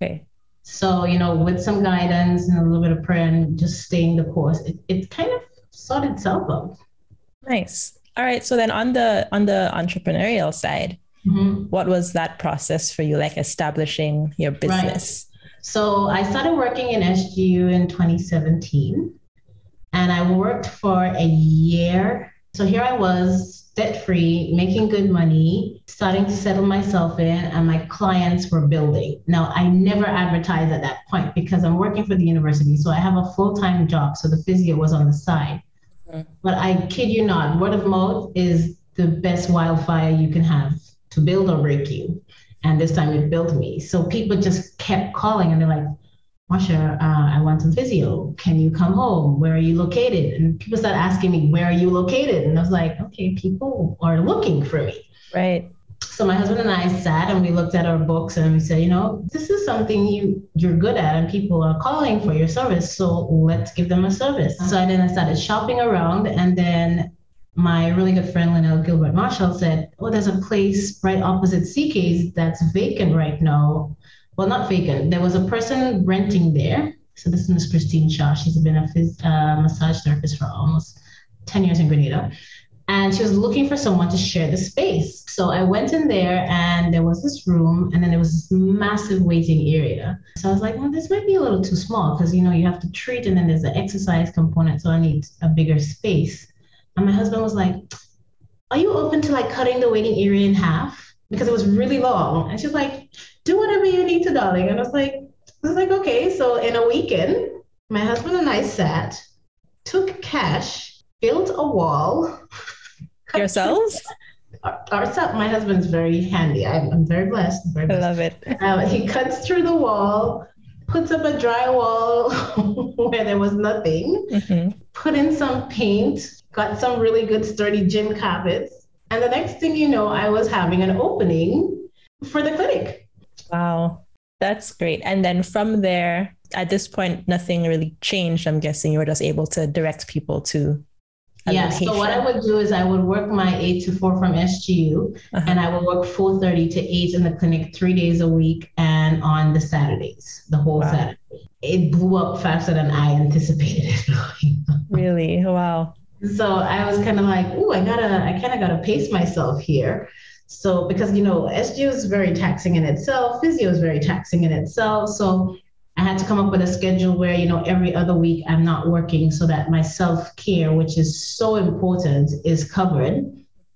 Okay. So, you know, with some guidance and a little bit of prayer and just staying the course, it, it kind of sort itself out. Nice. All right. So then on the on the entrepreneurial side, mm-hmm. what was that process for you, like establishing your business? Right. So I started working in SGU in 2017 and I worked for a year. So here I was debt free, making good money, starting to settle myself in, and my clients were building. Now, I never advertised at that point because I'm working for the university. So I have a full time job. So the physio was on the side. But I kid you not, word of mouth is the best wildfire you can have to build or break you. And this time it built me. So people just kept calling and they're like, Marsha, uh, I want some physio. Can you come home? Where are you located? And people start asking me, Where are you located? And I was like, Okay, people are looking for me. Right. So my husband and I sat and we looked at our books and we said, you know, this is something you you're good at and people are calling for your service. So let's give them a service. So then I started shopping around and then my really good friend Linnell Gilbert Marshall said, Oh, there's a place right opposite CK's that's vacant right now. Well, not vacant. There was a person renting there. So this is Miss Christine Shaw. She's been a phys- uh, massage therapist for almost 10 years in Grenada and she was looking for someone to share the space. So I went in there and there was this room and then there was this massive waiting area. So I was like, well, this might be a little too small because you know you have to treat and then there's the exercise component, so I need a bigger space. And my husband was like, Are you open to like cutting the waiting area in half? Because it was really long. And she's like, Do whatever you need to, darling. And I was like, I was like, okay. So in a weekend, my husband and I sat, took cash, built a wall yourselves? Ourselves. My husband's very handy. I'm, I'm very blessed. Very blessed. I love it. Um, he cuts through the wall, puts up a drywall where there was nothing, mm-hmm. put in some paint, got some really good sturdy gym carpets. And the next thing you know, I was having an opening for the clinic. Wow. That's great. And then from there, at this point, nothing really changed. I'm guessing you were just able to direct people to yeah. So what I would do is I would work my eight to four from SGU, uh-huh. and I would work four thirty to eight in the clinic three days a week, and on the Saturdays, the whole wow. Saturday. It blew up faster than I anticipated it. really? Wow. So I was kind of like, oh, I gotta, I kind of gotta pace myself here. So because you know, SGU is very taxing in itself, physio is very taxing in itself. So I had to come up with a schedule where, you know, every other week I'm not working so that my self care, which is so important, is covered.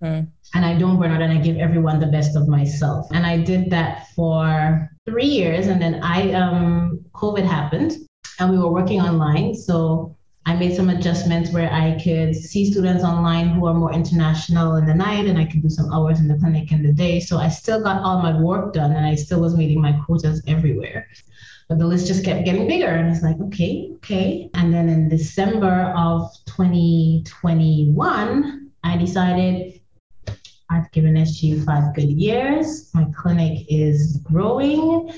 Mm. And I don't burn out and I give everyone the best of myself. And I did that for three years. And then I, um, COVID happened and we were working online. So I made some adjustments where I could see students online who are more international in the night and I could do some hours in the clinic in the day. So I still got all my work done and I still was meeting my quotas everywhere. But the list just kept getting bigger. And it's like, okay, okay. And then in December of 2021, I decided I've given SGU five good years. My clinic is growing.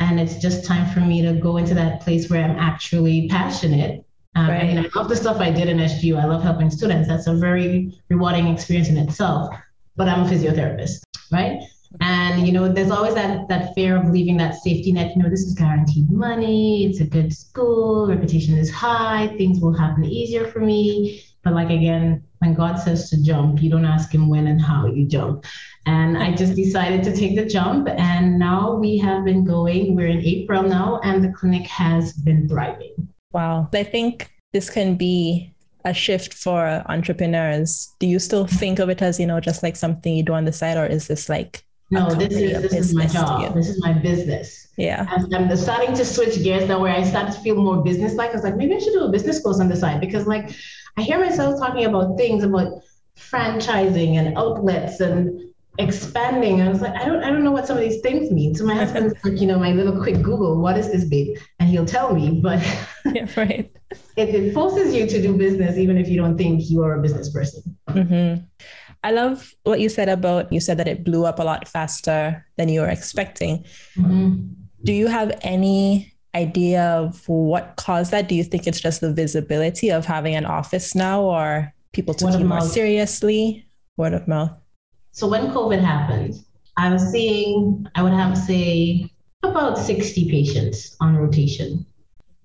And it's just time for me to go into that place where I'm actually passionate. Um, right. I mean, I love the stuff I did in SGU. I love helping students. That's a very rewarding experience in itself. But I'm a physiotherapist, right? And you know, there's always that that fear of leaving that safety net. You know, this is guaranteed money. It's a good school. Reputation is high. Things will happen easier for me. But like again, when God says to jump, you don't ask Him when and how you jump. And I just decided to take the jump. And now we have been going. We're in April now, and the clinic has been thriving. Wow. I think this can be a shift for entrepreneurs. Do you still think of it as, you know, just like something you do on the side, or is this like no, this is this is my job. This is my business. Yeah. And I'm starting to switch gears now where I start to feel more business like. I was like, maybe I should do a business course on the side because like I hear myself talking about things about franchising and outlets and expanding. I was like, I don't I don't know what some of these things mean. So my husband's like, you know, my little quick Google, what is this babe? And he'll tell me. But yeah, right. it, it forces you to do business even if you don't think you are a business person. Mm-hmm. I love what you said about you said that it blew up a lot faster than you were expecting. Mm-hmm. Do you have any idea of what caused that? Do you think it's just the visibility of having an office now or people took you more seriously? Word of mouth. So when COVID happened, I was seeing, I would have say about 60 patients on rotation.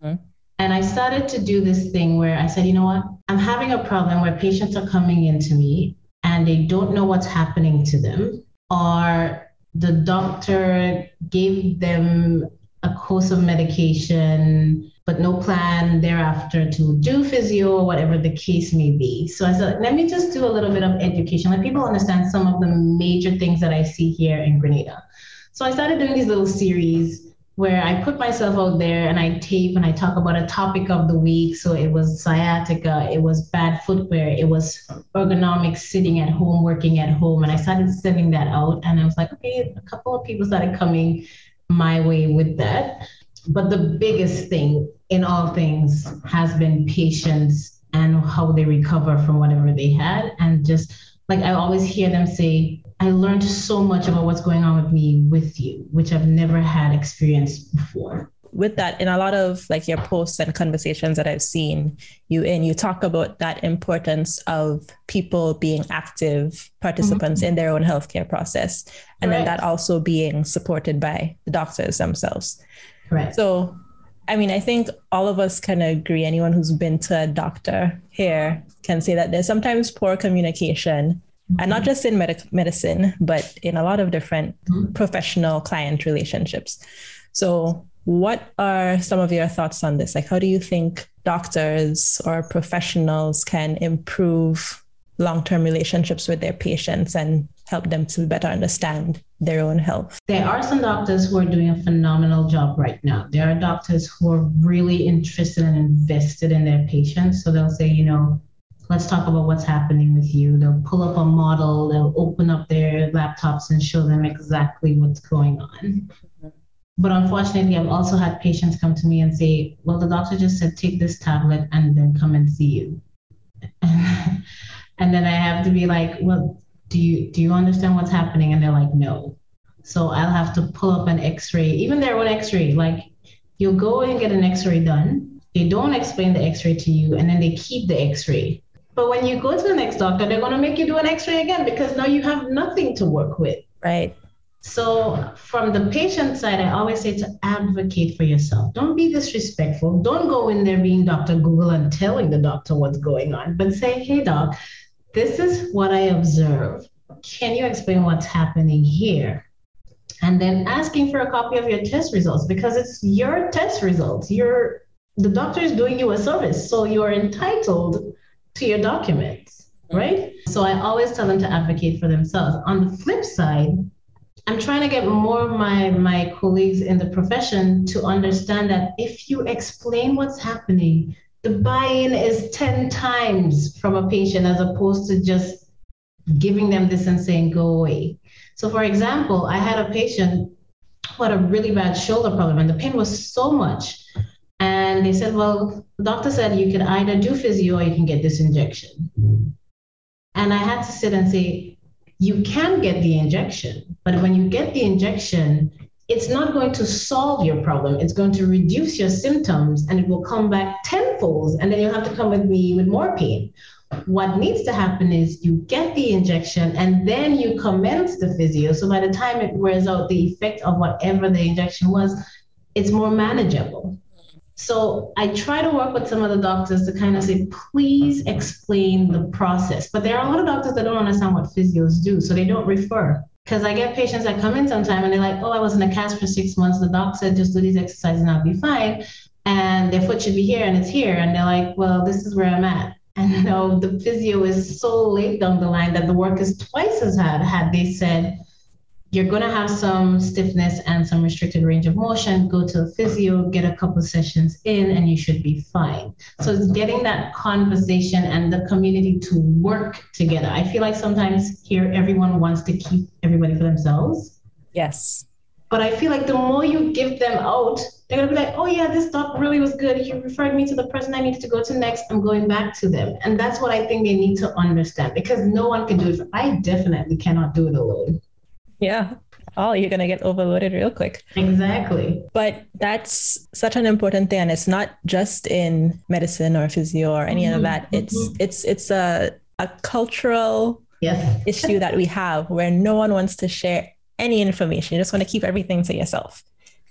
Mm-hmm. And I started to do this thing where I said, you know what? I'm having a problem where patients are coming into me and they don't know what's happening to them, or the doctor gave them a course of medication, but no plan thereafter to do physio or whatever the case may be. So I said, let me just do a little bit of education, let people understand some of the major things that I see here in Grenada. So I started doing these little series where I put myself out there and I tape and I talk about a topic of the week. So it was sciatica, it was bad footwear, it was ergonomics sitting at home, working at home. And I started sending that out. And I was like, okay, a couple of people started coming my way with that. But the biggest thing in all things has been patience and how they recover from whatever they had. And just like I always hear them say, I learned so much about what's going on with me with you, which I've never had experienced before. With that, in a lot of like your posts and conversations that I've seen you in, you talk about that importance of people being active participants mm-hmm. in their own healthcare process, and then that also being supported by the doctors themselves. Right. So, I mean, I think all of us can agree. Anyone who's been to a doctor here can say that there's sometimes poor communication and not just in med- medicine, but in a lot of different mm-hmm. professional client relationships. So, what are some of your thoughts on this? Like, how do you think doctors or professionals can improve long term relationships with their patients and help them to better understand their own health? There are some doctors who are doing a phenomenal job right now. There are doctors who are really interested and invested in their patients. So, they'll say, you know, let's talk about what's happening with you. They'll pull up a model, they'll open up their laptops and show them exactly what's going on. But unfortunately, I've also had patients come to me and say, well, the doctor just said, take this tablet and then come and see you. and then I have to be like, well, do you do you understand what's happening? And they're like, no. So I'll have to pull up an X-ray, even their own X-ray. Like you'll go and get an X-ray done. They don't explain the X-ray to you, and then they keep the X-ray. But when you go to the next doctor, they're going to make you do an x ray again because now you have nothing to work with. Right. So, from the patient side, I always say to advocate for yourself. Don't be disrespectful. Don't go in there being Dr. Google and telling the doctor what's going on, but say, hey, doc, this is what I observe. Can you explain what's happening here? And then asking for a copy of your test results because it's your test results. You're the doctor is doing you a service, so you're entitled to your documents, right? So I always tell them to advocate for themselves. On the flip side, I'm trying to get more of my, my colleagues in the profession to understand that if you explain what's happening, the buy-in is 10 times from a patient as opposed to just giving them this and saying, go away. So for example, I had a patient who had a really bad shoulder problem, and the pain was so much. And they said, well, the doctor said you can either do physio or you can get this injection. And I had to sit and say, you can get the injection, but when you get the injection, it's not going to solve your problem. It's going to reduce your symptoms and it will come back tenfold. And then you'll have to come with me with more pain. What needs to happen is you get the injection and then you commence the physio. So by the time it wears out, the effect of whatever the injection was, it's more manageable. So I try to work with some of the doctors to kind of say, please explain the process. But there are a lot of doctors that don't understand what physios do, so they don't refer. Because I get patients that come in sometime and they're like, oh, I was in a cast for six months. The doc said just do these exercises and I'll be fine. And their foot should be here and it's here. And they're like, well, this is where I'm at. And you know, the physio is so late down the line that the work is twice as hard had they said, you're going to have some stiffness and some restricted range of motion. Go to a physio, get a couple sessions in, and you should be fine. So it's getting that conversation and the community to work together. I feel like sometimes here everyone wants to keep everybody for themselves. Yes. But I feel like the more you give them out, they're gonna be like, oh yeah, this doc really was good. He referred me to the person I needed to go to next. I'm going back to them. And that's what I think they need to understand because no one can do it. I definitely cannot do it alone. Yeah. Oh, you're going to get overloaded real quick. Exactly. But that's such an important thing. And it's not just in medicine or physio or any mm-hmm. of that. It's, mm-hmm. it's, it's a, a cultural yes. issue that we have where no one wants to share any information. You just want to keep everything to yourself,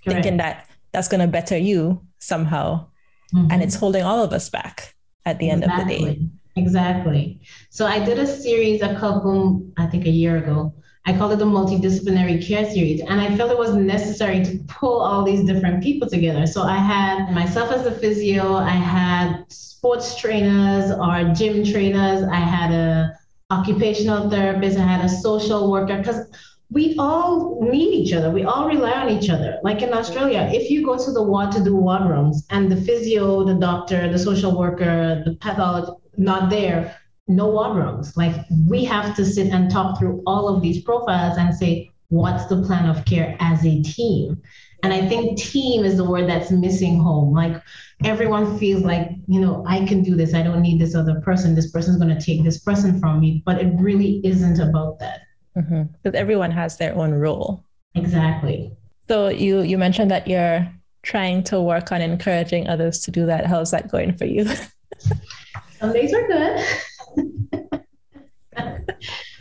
Correct. thinking that that's going to better you somehow. Mm-hmm. And it's holding all of us back at the exactly. end of the day. Exactly. So I did a series a couple, I think a year ago, I call it the multidisciplinary care series. And I felt it was necessary to pull all these different people together. So I had myself as a physio, I had sports trainers or gym trainers, I had a occupational therapist, I had a social worker, because we all need each other. We all rely on each other. Like in Australia, if you go to the ward to do ward rooms and the physio, the doctor, the social worker, the pathologist not there, no war rooms. Like we have to sit and talk through all of these profiles and say, what's the plan of care as a team? And I think team is the word that's missing home. Like everyone feels like, you know, I can do this. I don't need this other person. This person's going to take this person from me. But it really isn't about that. Because mm-hmm. everyone has their own role. Exactly. So you you mentioned that you're trying to work on encouraging others to do that. How's that going for you? Some days are good.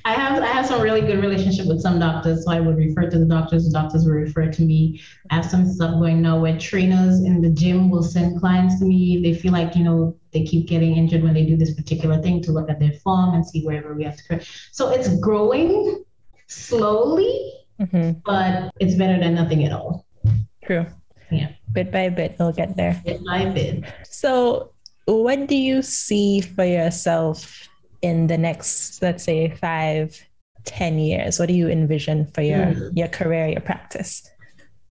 I have I have some really good relationship with some doctors, so I would refer to the doctors. The doctors will refer to me. I have some stuff going now where trainers in the gym will send clients to me. They feel like you know they keep getting injured when they do this particular thing to look at their form and see wherever we have to correct. So it's growing slowly, mm-hmm. but it's better than nothing at all. True. Yeah. Bit by bit, we'll get there. Bit by bit. So, what do you see for yourself in the next, let's say, five, ten years? What do you envision for your, mm. your career, your practice?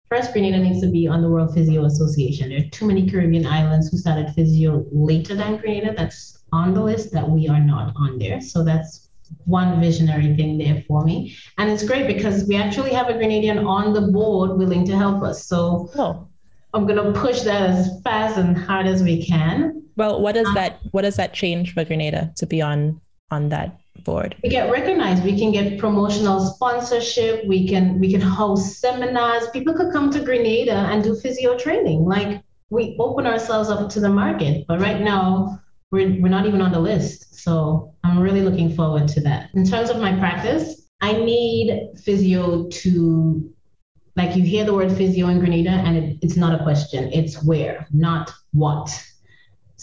First, Grenada needs to be on the World Physio Association. There are too many Caribbean islands who started physio later than Grenada. That's on the list that we are not on there. So that's one visionary thing there for me. And it's great because we actually have a Grenadian on the board willing to help us. So oh. I'm going to push that as fast and hard as we can. Well, what does that what does that change for Grenada to be on on that board? We get recognized. We can get promotional sponsorship. We can we can host seminars. People could come to Grenada and do physio training. Like we open ourselves up to the market. But right now, we're we're not even on the list. So I'm really looking forward to that. In terms of my practice, I need physio to like you hear the word physio in Grenada and it, it's not a question. It's where, not what.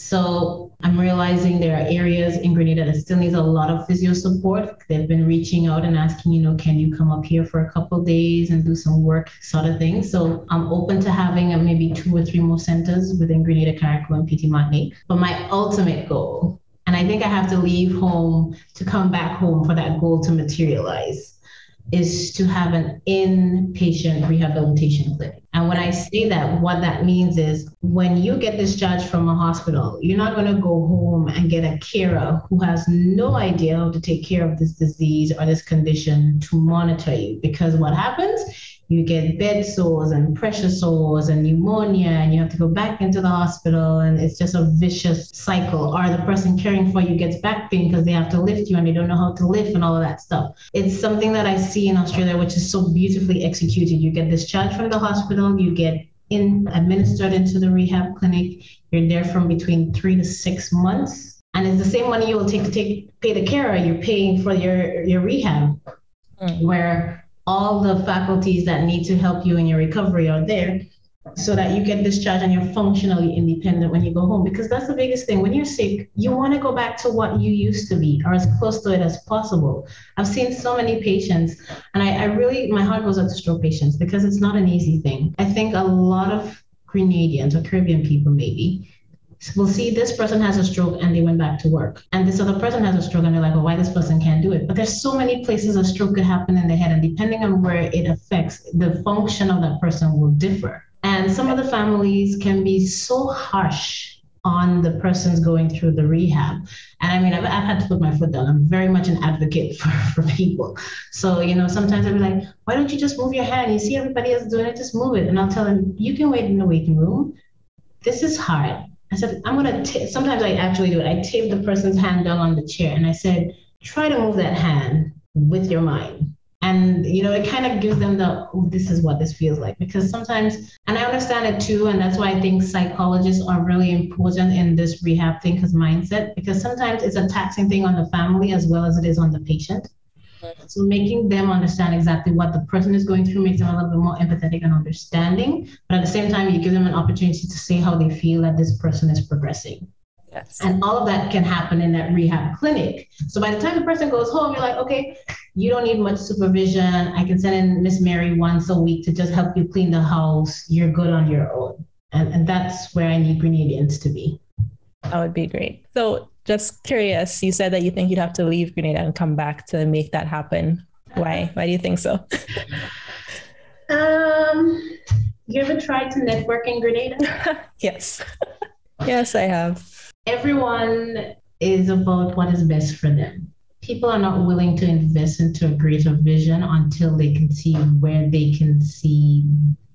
So I'm realizing there are areas in Grenada that still needs a lot of physio support. They've been reaching out and asking, you know, can you come up here for a couple days and do some work sort of thing. So I'm open to having a, maybe two or three more centers within Grenada, Carriacou, and Petite Martinique. But my ultimate goal, and I think I have to leave home to come back home for that goal to materialize is to have an inpatient rehabilitation clinic. And when I say that, what that means is when you get discharged from a hospital, you're not going to go home and get a carer who has no idea how to take care of this disease or this condition to monitor you. Because what happens? You get bed sores and pressure sores and pneumonia, and you have to go back into the hospital, and it's just a vicious cycle. Or the person caring for you gets back pain because they have to lift you and they don't know how to lift and all of that stuff. It's something that I see in Australia, which is so beautifully executed. You get discharged from the hospital, you get in administered into the rehab clinic. You're there from between three to six months. And it's the same money you will take to take pay the carer. You're paying for your your rehab, mm. where all the faculties that need to help you in your recovery are there so that you get discharged and you're functionally independent when you go home. Because that's the biggest thing. When you're sick you want to go back to what you used to be or as close to it as possible. I've seen so many patients and I, I really my heart goes out to stroke patients because it's not an easy thing. I think a lot of grenadians or caribbean people maybe will see this person has a stroke and they went back to work. And this other person has a stroke and they're like, well, why this person can't do it? But there's so many places a stroke could happen in the head. And depending on where it affects, the function of that person will differ. And some of the families can be so harsh on the persons going through the rehab. And I mean, I've, I've, had to put my foot down. I'm very much an advocate for, for people. So, you know, sometimes I'll be like, why don't you just move your hand? You see everybody else doing it, just move it. And I'll tell them, you can wait in the waiting room. This is hard. I said, I'm going to, sometimes I actually do it. I tape the person's hand down on the chair and I said, try to move that hand with your mind. And, you know, it kind of gives them the, oh, this is what this feels like. Because sometimes, and I understand it too. And that's why I think psychologists are really important in this rehab thing because mindset, because sometimes it's a taxing thing on the family as well as it is on the patient. So making them understand exactly what the person is going through makes them a little bit more empathetic and understanding. But at the same time, you give them an opportunity to say how they feel that this person is progressing. Yes. And all of that can happen in that rehab clinic. So by the time the person goes home, you're like, okay, you don't need much supervision. I can send in Miss Mary once a week to just help you clean the house. You're good on your own. And, and that's where I need Grenadians to be. That would be great. So just curious, you said that you think you'd have to leave Grenada and come back to make that happen. Why? Why do you think so? um, you ever tried to network in Grenada? yes. yes, I have. Everyone is about what is best for them. People are not willing to invest into a greater vision until they can see where they can see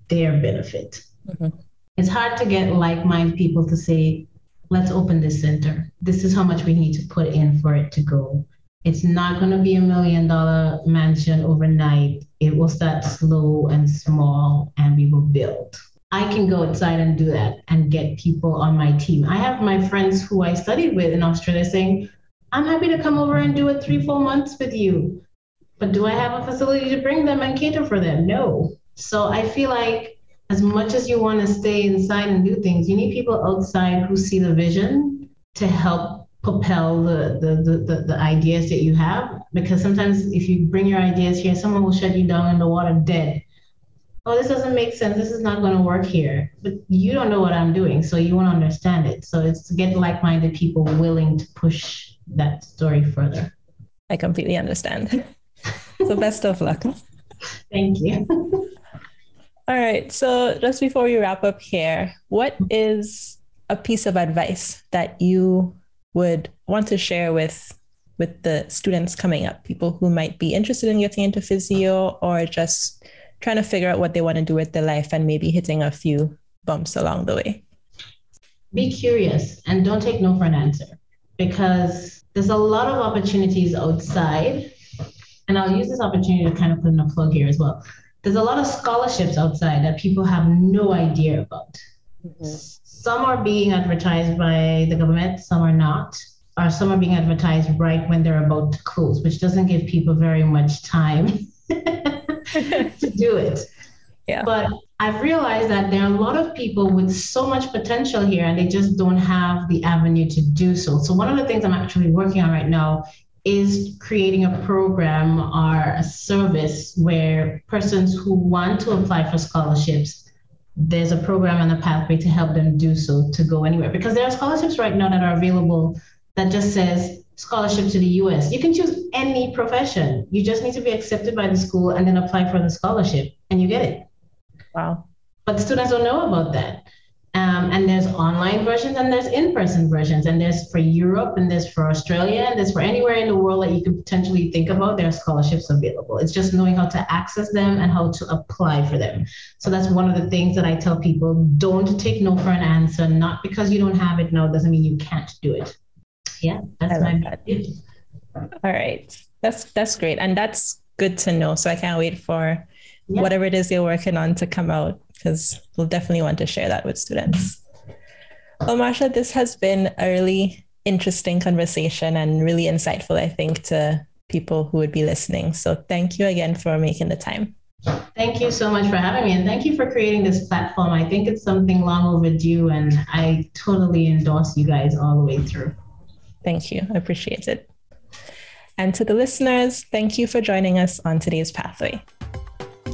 their benefit. Mm-hmm. It's hard to get like minded people to say, let's open this center. This is how much we need to put in for it to go. It's not going to be a million dollar mansion overnight. It will start slow and small, and we will build. I can go outside and do that and get people on my team. I have my friends who I studied with in Australia saying, I'm happy to come over and do it three, four months with you. But do I have a facility to bring them and cater for them? No. So I feel like as much as you want to stay inside and do things, you need people outside who see the vision to help propel the, the, the, the, the ideas that you have. Because sometimes if you bring your ideas here, someone will shut you down in the water dead. Oh, this doesn't make sense. This is not going to work here. But you don't know what I'm doing, so you won't understand it. So it's to get like minded people willing to push that story further. I completely understand. so best of luck. Thank you. All right. So just before we wrap up here, what is a piece of advice that you would want to share with with the students coming up, people who might be interested in getting into physio or just trying to figure out what they want to do with their life and maybe hitting a few bumps along the way? Be curious and don't take no for an answer because there's a lot of opportunities outside. And I'll use this opportunity to kind of put in a plug here as well there's a lot of scholarships outside that people have no idea about. Mm-hmm. Some are being advertised by the government, some are not, or some are being advertised right when they're about to close, which doesn't give people very much time to do it. Yeah. But I've realized that there are a lot of people with so much potential here and they just don't have the avenue to do so. So, one of the things I'm actually working on right now is creating a program or a service where persons who want to apply for scholarships there's a program and a pathway to help them do so to go anywhere because there are scholarships right now that are available that just says scholarship to the US. You can choose any profession. You just need to be accepted by the school and then apply for the scholarship and you get it. Wow. But students don't know about that. Um, and there's online versions and there's in-person versions and there's for Europe and there's for Australia and there's for anywhere in the world that you could potentially think about. There are scholarships available. It's just knowing how to access them and how to apply for them. So that's one of the things that I tell people: don't take no for an answer. Not because you don't have it now doesn't mean you can't do it. Yeah, that's my that. All right, that's that's great, and that's good to know. So I can't wait for yeah. whatever it is you're working on to come out because we'll definitely want to share that with students. Well, Marsha, this has been a really interesting conversation and really insightful, I think, to people who would be listening. So thank you again for making the time. Thank you so much for having me and thank you for creating this platform. I think it's something long overdue and I totally endorse you guys all the way through. Thank you. I appreciate it. And to the listeners, thank you for joining us on today's Pathway.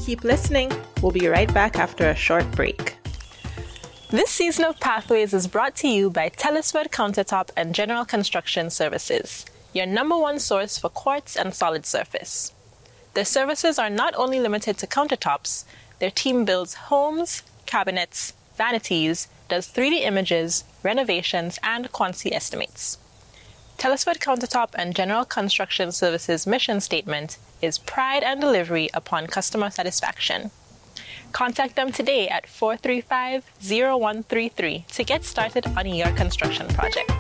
Keep listening. We'll be right back after a short break. This season of Pathways is brought to you by Teleswed Countertop and General Construction Services, your number one source for quartz and solid surface. Their services are not only limited to countertops, their team builds homes, cabinets, vanities, does 3D images, renovations, and quantity estimates. Teleswed Countertop and General Construction Services mission statement is pride and delivery upon customer satisfaction. Contact them today at 435 0133 to get started on your construction project.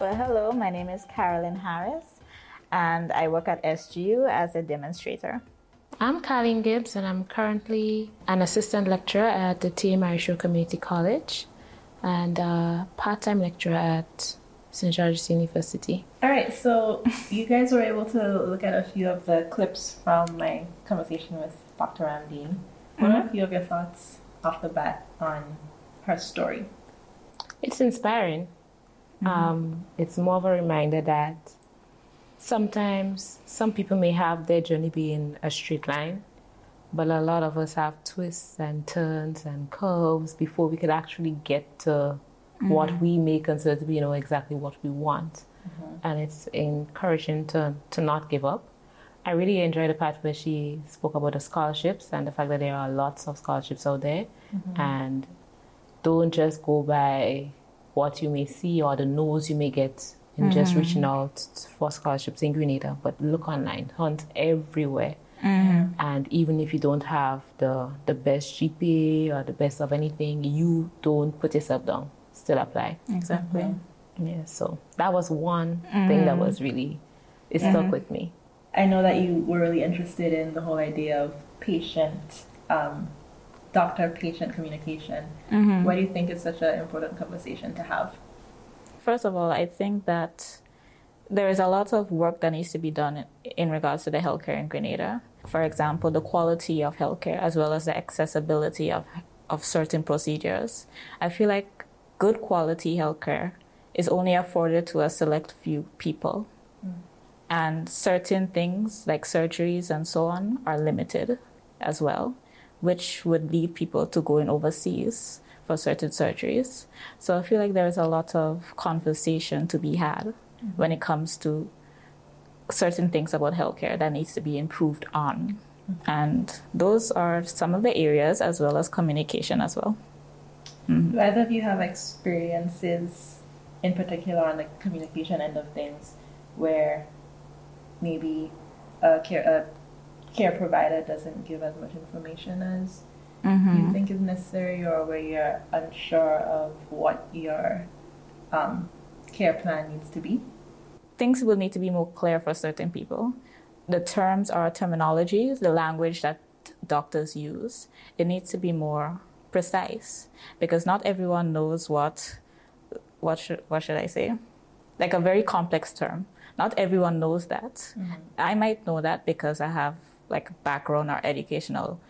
Well, hello, my name is Carolyn Harris, and I work at SGU as a demonstrator. I'm Colleen Gibbs, and I'm currently an assistant lecturer at the T. Marryshow Community College and a part time lecturer at St. George's University. All right, so you guys were able to look at a few of the clips from my conversation with Dr. Ramdeen. What mm-hmm. are a few of your thoughts off the bat on her story? It's inspiring. Mm-hmm. Um, it's more of a reminder that sometimes some people may have their journey being a straight line, but a lot of us have twists and turns and curves before we could actually get to mm-hmm. what we may consider to be, you know, exactly what we want. Mm-hmm. And it's encouraging to, to not give up. I really enjoyed the part where she spoke about the scholarships and the fact that there are lots of scholarships out there. Mm-hmm. And don't just go by what you may see or the no's you may get in just mm-hmm. reaching out for scholarships in Grenada, but look online, hunt everywhere. Mm-hmm. And even if you don't have the the best GPA or the best of anything, you don't put yourself down still apply. Exactly. Mm-hmm. Yeah. So that was one mm-hmm. thing that mm-hmm. was really it stuck mm-hmm. with me. I know that you were really interested in the whole idea of patient, um, doctor-patient communication. Mm-hmm. Why do you think it's such an important conversation to have? First of all, I think that there is a lot of work that needs to be done in regards to the healthcare in Grenada. For example, the quality of healthcare as well as the accessibility of of certain procedures. I feel like good quality healthcare is only afforded to a select few people. Mm. And certain things like surgeries and so on are limited as well, which would lead people to going overseas for certain surgeries. So I feel like there's a lot of conversation to be had mm-hmm. when it comes to certain things about healthcare that needs to be improved on. Mm-hmm. And those are some of the areas as well as communication as well. Mm-hmm. Do either of you have experiences in particular on the communication end of things where maybe a care, a care provider doesn't give as much information as mm-hmm. you think is necessary or where you're unsure of what your um, care plan needs to be? Things will need to be more clear for certain people. The terms are terminologies, the language that doctors use, it needs to be more precise because not everyone knows what what should what should I say? Like a very complex term. Not everyone knows that. Mm-hmm. I might know that because I have like background or educational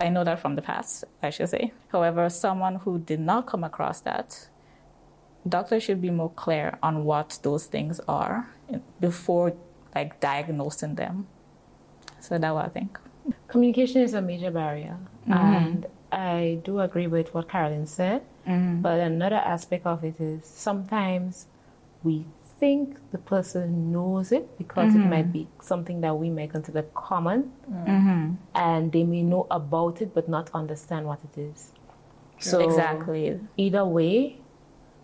I know that from the past I should say. However someone who did not come across that doctors should be more clear on what those things are before like diagnosing them. So that's what I think. Communication is a major barrier. Mm-hmm. and I do agree with what Carolyn said, mm-hmm. but another aspect of it is sometimes we think the person knows it because mm-hmm. it might be something that we may consider common, mm-hmm. and they may know about it but not understand what it is. So exactly. either way,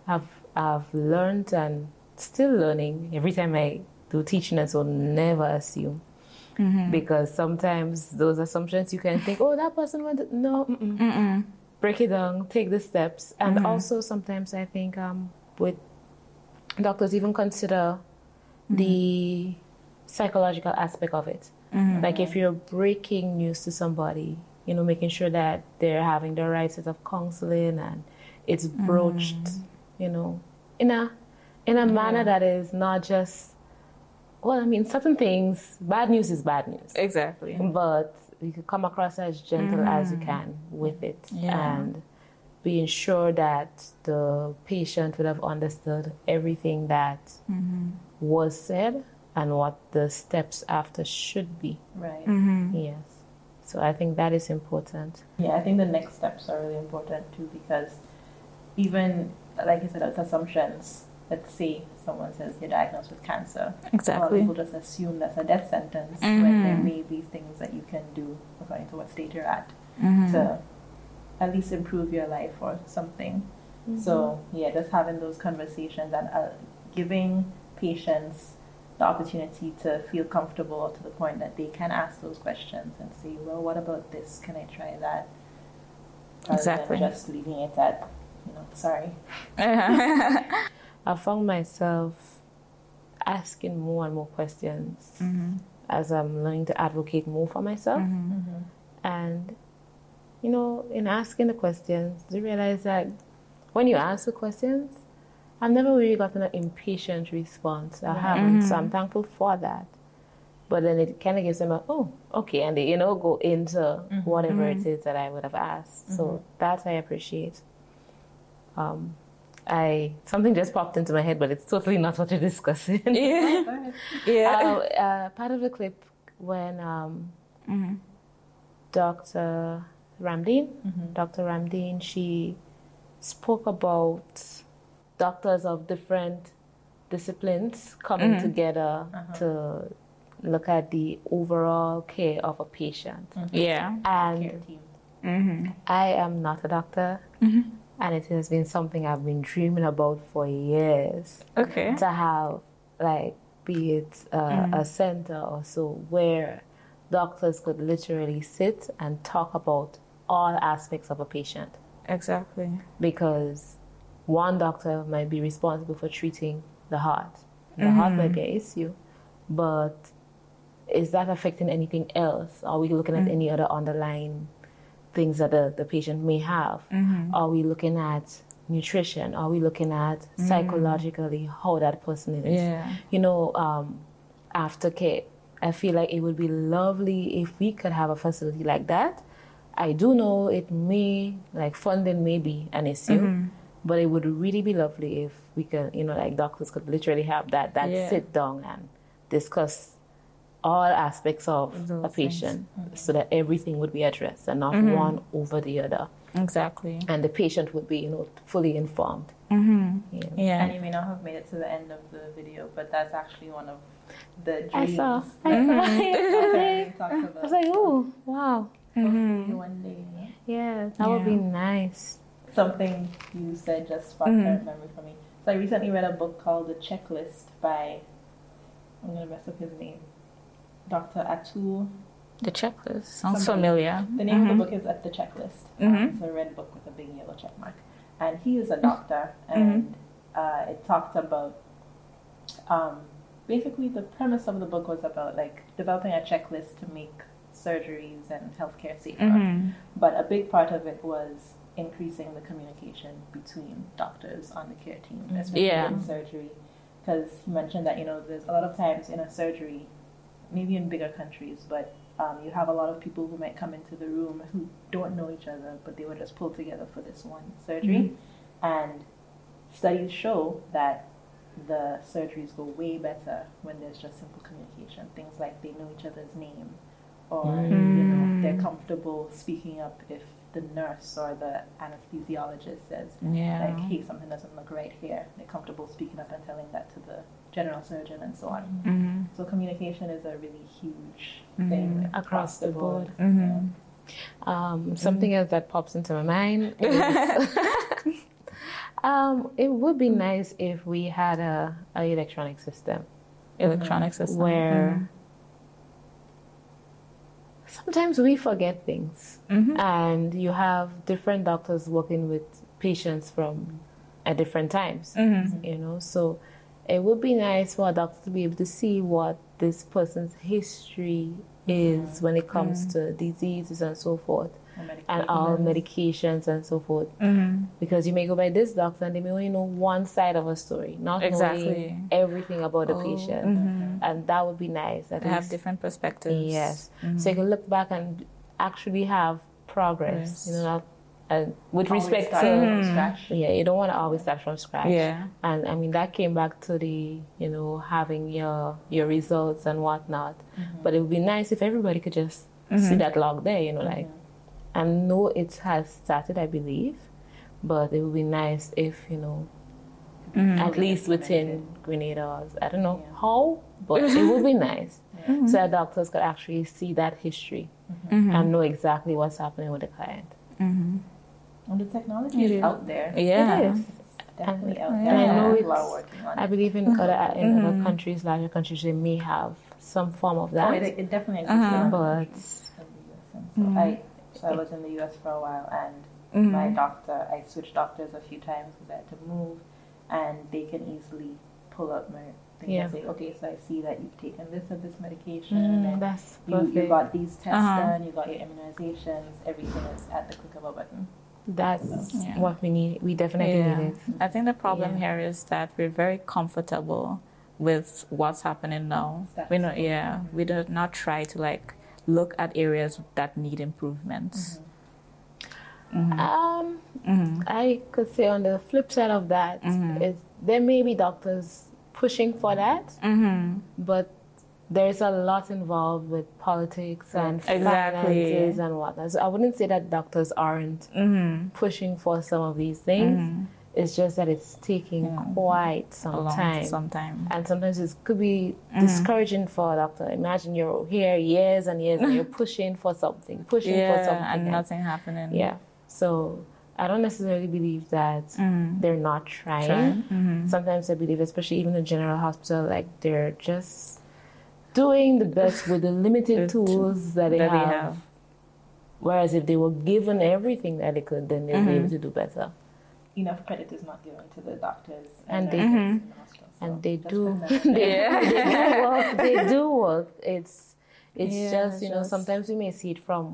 I've I've learned and still learning every time I do teaching and so never assume. Mm-hmm. Because sometimes those assumptions you can think, oh, that person went. No, mm-mm. break it down, take the steps, and mm-hmm. also sometimes I think um, with doctors even consider mm-hmm. the psychological aspect of it. Like if you're breaking news to somebody, you know, making sure that they're having the right set of counseling and it's broached, you know, in a in a manner that is not just well, I mean, certain things, bad news is bad news Exactly. but you can come across as gentle as you can with it Yeah. and being sure that the patient would have understood everything that mm-hmm. was said and what the steps after should be Right. Mm-hmm. yes so i think that is important Yeah, I think the next steps are really important too because even like you said, it's assumptions. Let's say someone says you're diagnosed with cancer. A lot Exactly. people just assume that's a death sentence when there mm-hmm. may be things that you can do according to what state you're at mm-hmm. to at least improve your life or something. Mm-hmm. So yeah, just having those conversations and uh, giving patients the opportunity to feel comfortable to the point that they can ask those questions and say, well, what about this? Can I try that? Rather Exactly. Than just leaving it at, you know, sorry. i found myself asking more and more questions mm-hmm. as i'm learning to advocate more for myself. Mm-hmm. Mm-hmm. And, you know, in asking the questions, you realize that when you ask the questions, I've never really gotten an impatient response. I haven't, so I'm thankful for that. But then it kind of gives them a, oh, okay, and they, you know, go into whatever it is that I would have asked. So that I appreciate. Um, I something just popped into my head, but it's totally not what you're discussing. yeah. Yeah. Uh, uh, part of the clip when um, mm-hmm. Dr. Ramdeen, mm-hmm. Dr. Ramdeen, she spoke about doctors of different disciplines coming mm-hmm. together uh-huh. to look at the overall care of a patient. yeah. And Care team. I am not a doctor, and it has been something I've been dreaming about for years. Okay. to have like be it uh, mm-hmm. a center or so where doctors could literally sit and talk about all aspects of a patient. Exactly. because one doctor might be responsible for treating the heart. The mm-hmm. heart might be an issue but is that affecting anything else? Are we looking at mm. any other underlying things that the, the patient may have mm-hmm. are we looking at nutrition are we looking at mm. psychologically how that person is Yeah. you know, um, aftercare. I feel like it would be lovely if we could have a facility like that. I do know it may, like, funding may be an issue, mm-hmm. but it would really be lovely if we could, you know, like doctors could literally have that, that Yeah. sit down and discuss all aspects of Those a patient so that everything would be addressed and not one over the other. Exactly. And the patient would be, you know, fully informed. Mm-hmm. Yeah. Yeah. And you may not have made it to the end of the video, but that's actually one of the dreams. I saw. I Mm-hmm. saw. He I was like, oh, wow. hopefully one day. Yeah, that would be nice. Something you said just sparked Mm-hmm. a memory for me. So I recently read a book called The Checklist by I'm gonna mess up his name, Dr. Atul. The checklist sounds Somebody- familiar. The name of the book is At the Checklist. Um, Mhm. it's a red book with a big yellow check mark, and he is a doctor, and uh, it talked about um, basically the premise of the book was about like developing a checklist to make surgeries and healthcare safer. Mm-hmm. But a big part of it was increasing the communication between doctors on the care team, especially Yeah. in surgery. Because he mentioned that you know there's a lot of times in a surgery, maybe in bigger countries, but um, you have a lot of people who might come into the room who don't know each other, but they were just pulled together for this one surgery. And studies show that the surgeries go way better when there's just simple communication. Things like they know each other's name, or you know they're comfortable speaking up if the nurse or the anesthesiologist says Yeah. like, "Hey, something doesn't look right here." They're comfortable speaking up and telling that to the general surgeon and so on. Mm-hmm. So communication is a really huge thing Across the board. Mm-hmm. Um, something else that pops into my mind is um, it would be nice if we had a, a electronic system. Electronic system. where sometimes we forget things. And you have different doctors working with patients from at different times you know? So it would be nice for a doctor to be able to see what this person's history is when it comes to diseases and so forth and all medications and so forth Mhm. because you may go by this doctor and they may only know one side of a story not Exactly. knowing everything about the Oh, patient mhm. and that would be nice at They have different perspectives. Yes. So you can look back and actually have progress. Yes. You know, and with Always respect to Mhm. scratch. yeah, you don't want to always start from scratch. Yeah. And I mean that came back to the you know having your your results and whatnot. But it would be nice if everybody could just see that log there. You know, like I know it has started, I believe, but it would be nice if you know Mhm. at least within Grenada. I don't know how, but it would be nice so that doctors could actually see that history Mhm. and know exactly what's happening with the client. And the technology is It is. out there. Yeah. It is. Definitely out And there. I know People are it's- working on I believe in other in other Mhm. countries, larger countries, they may have some form of Oh, that. it, it definitely exists Uh-huh. in But- countries in the US. And so Mhm. I, so I was in the US for a while, and Mhm. my doctor, I switched doctors a few times because I had to move, and they can easily pull up my thing Yeah. and say, okay, so I see that you've taken this and this medication, Mm, and that's you, perfect. you got these tests Uh-huh. done, you got your immunizations, everything is at the click of a button. That's Yeah. what we need. We definitely Yeah. need it. I think the problem Yeah. here is that we're very comfortable with what's happening now. Status We know, quo. yeah, we do not try to like look at areas that need improvements. Mhm. Um, Mhm. I could say on the flip side of that Mhm. is there may be doctors pushing for that, Mhm. but there's a lot involved with politics and Exactly. finances and whatnot. So I wouldn't say that doctors aren't Mhm. pushing for some of these things. Mhm. It's just that it's taking Yeah. quite some time. sometime. And sometimes it could be Mhm. discouraging for a doctor. Imagine you're here years and years and you're pushing for something, pushing for something. and nothing happening. Yeah. So I don't necessarily believe that Mhm. they're not trying. Trying. Mhm. Sometimes I believe, especially even in general hospital, like they're just doing the best with the limited The tools that they, that they have. have. Whereas if they were given everything that they could, then they'll be Mhm. able to do better. Enough credit is not given to the doctors And they- nurses Mhm. the hospital, so And they do, they, Yeah. they do work. They do work. It's it's Yeah, just you know just- sometimes we may see it from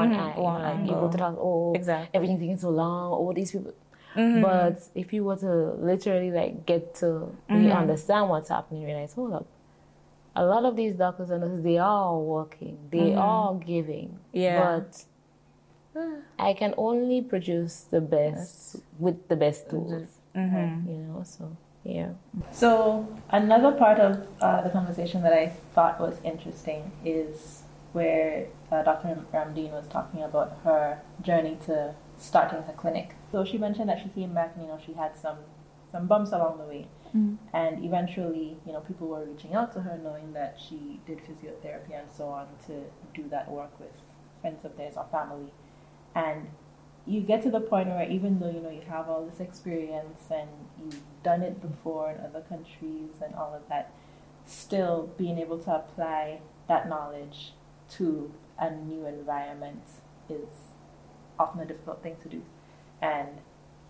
one Mhm, eye. you one like you go angle. to the oh Exactly. everything's taking so long. Oh these people. Mhm. But if you were to literally like get to really Mhm. understand what's happening, you realize, hold up, a lot of these doctors and nurses, they are working, they Mhm. are giving, Yeah. but I can only produce the best with the best tools, Mhm. you know. So yeah, So another part of uh, the conversation that I thought was interesting is where uh, Dr. Ramdeen was talking about her journey to starting her clinic. So she mentioned that she came back and you know she had some some bumps along the way, Mhm. and eventually you know people were reaching out to her knowing that she did physiotherapy and so on to do that work with friends of theirs or family, and you get to the point where even though you know you have all this experience and you've done it before in other countries and all of that, still being able to apply that knowledge to a new environment is often a difficult thing to do. And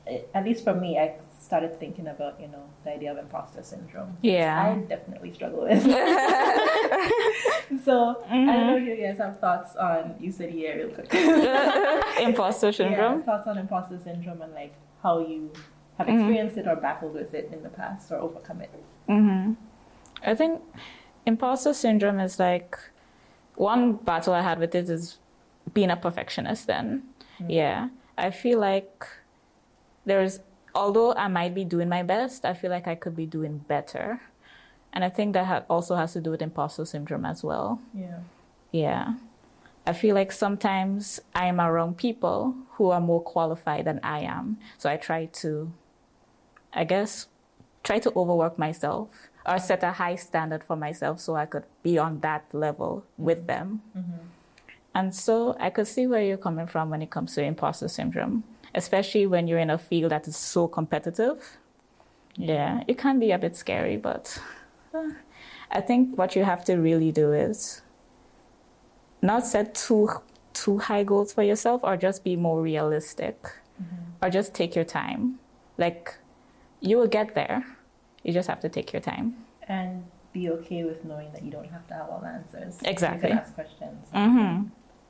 it, at least for me, I started thinking about you know the idea of imposter syndrome. Yeah, I definitely struggle with. so I don't know if you guys have thoughts on. You said yeah, real quick. Imposter Yeah, syndrome. thoughts on imposter syndrome and like how you have Mhm. experienced it or battled with it in the past or overcome it. hmm I think imposter syndrome is like one battle I had with it is being a perfectionist. Then, yeah, I feel like there's although I might be doing my best, I feel like I could be doing better, and I think that ha- also has to do with imposter syndrome as well. Yeah. Yeah. I feel like sometimes I'm around people who are more qualified than I am. So I try to, I guess, try to overwork myself or set a high standard for myself so I could be on that level with mm-hmm. them. Mm-hmm. And so I could see where you're coming from when it comes to imposter syndrome, especially when you're in a field that is so competitive. Yeah, it can be a bit scary, but uh, I think what you have to really do is not set too too high goals for yourself or just be more realistic or just take your time. Like you will get there. You just have to take your time. And be okay with knowing that you don't have to have all the answers. Exactly. You can ask questions. Mm-hmm.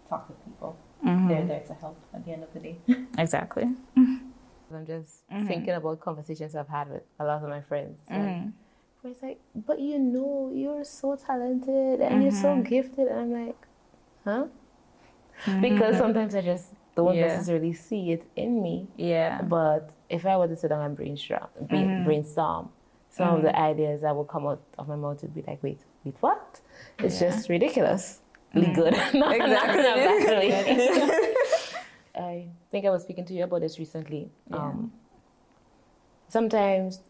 Talk to people. Mhm. They're there to help at the end of the day. Exactly. I'm just Mhm. thinking about conversations I've had with a lot of my friends. and Mhm. Where it's like, but you know, you're so talented and you're so Mhm. gifted. And I'm like, huh? Because sometimes I just don't Mm-hmm. Yeah. necessarily see it in me. Yeah. But if I were to sit down and brainstorm, brain, Mhm. brainstorm some of Mm-hmm. the ideas that would come out of my mouth would be like, wait, wait, what? It's Yeah. Mm-hmm. ridiculously good. Not- not in a bad way. I think I was speaking to you about this recently. Yeah. Um, sometimes,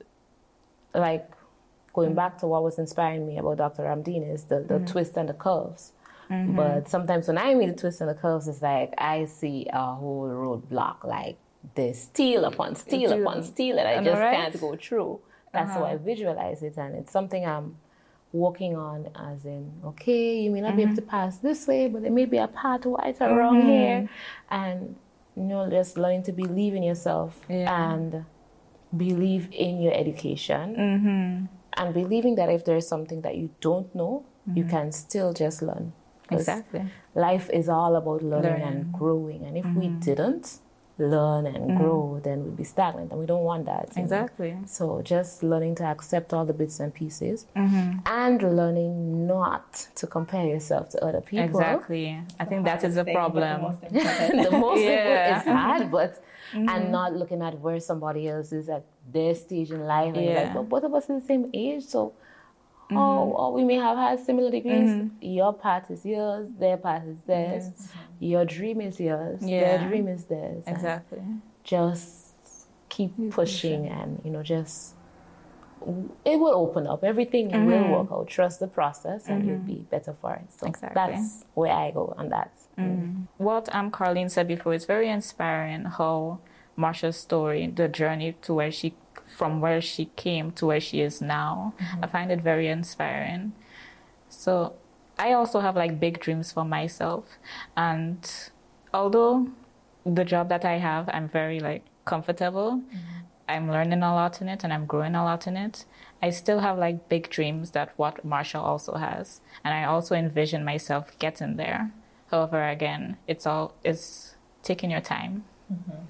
like going back to what was inspiring me about Dr. Ramdeen is the, the twist and the curves. But sometimes when I meet the twist and the curves, it's like I see a whole roadblock, like there's steel upon steel upon steel that I Am I just right? can't go through. That's how I visualize it, and it's something I'm working on. As in, okay, you may not be able mm-hmm. to pass this way, but there may be a path right or wrong mm-hmm. here, and you know, just learning to believe in yourself Yeah. and believe in your education, Mm-hmm. and believing that if there is something that you don't know, you mm-hmm. can still just learn Exactly. life is all about learning, Learning. and growing. And if we didn't learn and grow, then we'd be stagnant, and we don't want that. you know. Exactly. So just learning to accept all the bits and pieces, Mm-hmm. and learning not to compare yourself to other people. Exactly. I think that is a Thing, but the problem. most important. the most Yeah. important is hard, but and not looking at where somebody else is at their stage in life. And you're like, but both of us are the same age, so. Oh, mm-hmm. oh, we may have had similar degrees. Mm-hmm. Your path is yours, their path is theirs. Your dream is yours, Yeah. their dream is theirs. and Exactly. Just keep pushing, and you know, just it will open up. Everything will mm-hmm. work out. Trust the process, and you'll be better for it. So Exactly. that's where I go on that. What um Carlene said before is very inspiring. How Marsha's story, the journey to where she, from where she came to where she is now, mm-hmm. I find it very inspiring. So, I also have like big dreams for myself, and although the job that I have, I'm very like comfortable. Mm-hmm. I'm learning a lot in it and I'm growing a lot in it. I still have like big dreams that what Marsha also has, and I also envision myself getting there. However, again, it's all it's taking your time. Mm-hmm.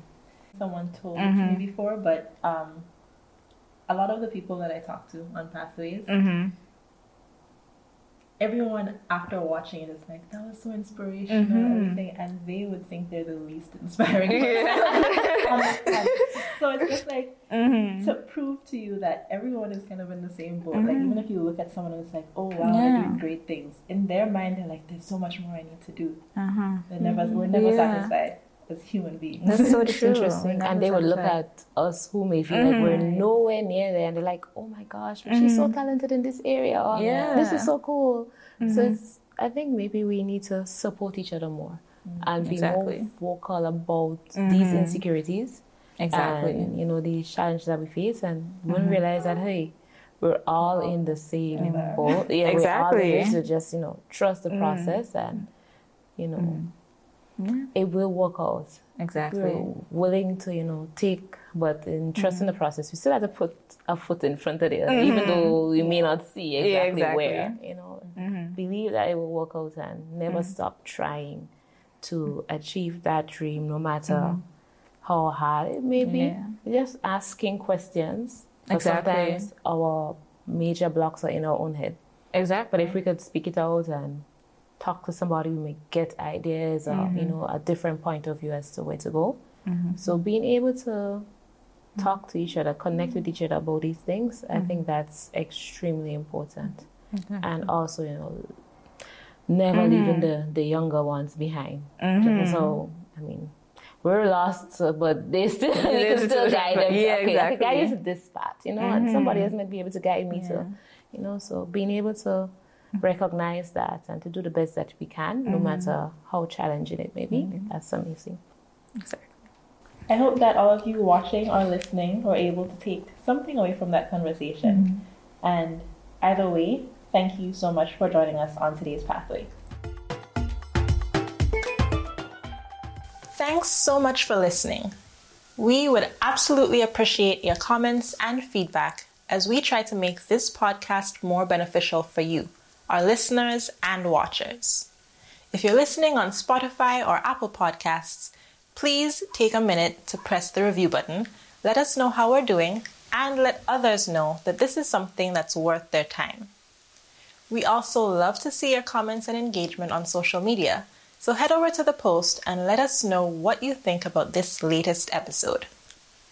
Someone told Mm-hmm. me before, but um, a lot of the people that I talk to on Pathways, Mm-hmm. everyone after watching it is like, that was so inspirational Mm-hmm. and everything, and they would think they're the least inspiring. person on the planet. so it's just like Mm-hmm. to prove to you that everyone is kind of in the same boat. Like even if you look at someone and it's like, oh wow, they're doing great things. In their mind, they're like, there's so much more I need to do. Uh-huh. They're never, we're never Yeah. satisfied as human beings. That's so true. interesting. And they would look at us who may feel like we're Mm-hmm. nowhere near there and they're like, oh my gosh, but she's so mm-hmm. talented in this area. Oh, or, Yeah. This is so cool. So Mm-hmm. it's, I think maybe we need to support each other more mm-hmm. and be Exactly. more vocal about these mm-hmm. insecurities. Exactly. And, you know, the challenges that we face. And we realize that, hey, we're all in the same boat. Yeah, Exactly. we're all in this. So just, you know, trust the process and, you know, Yeah. it will work out Exactly. we're willing to, you know, take, but in trusting Mm-hmm. the process, we still have to put a foot in front of it, even though we may not see exactly, Yeah, exactly. where, you know, Mm-hmm. believe that it will work out and never stop trying to achieve that dream, no matter how hard it may be. Mm-hmm. Yeah. Just asking questions. Exactly. Sometimes our major blocks are in our own head. Exactly. But if we could speak it out and talk to somebody, we may get ideas or Mm-hmm. you know a different point of view as to where to go. So being able to talk to each other, connect with each other about these things, I think that's extremely important. And also, you know, never leaving the the younger ones behind. So I mean. We're lost, but they still we can still guide them. Yeah, okay, I can guide you to this spot, you know, and somebody else might be able to guide me to, you know. So being able to recognize that and to do the best that we can, no mm-hmm. matter how challenging it may be. Mm-hmm. That's amazing. Exactly. I hope that all of you watching or listening were able to take something away from that conversation. Mm-hmm. And either way, thank you so much for joining us on today's Pathway. Thanks so much for listening. We would absolutely appreciate your comments and feedback as we try to make this podcast more beneficial for you, our listeners and watchers. If you're listening on Spotify or Apple Podcasts, please take a minute to press the review button, let us know how we're doing, and let others know that this is something that's worth their time. We also love to see your comments and engagement on social media, so head over to the post and let us know what you think about this latest episode.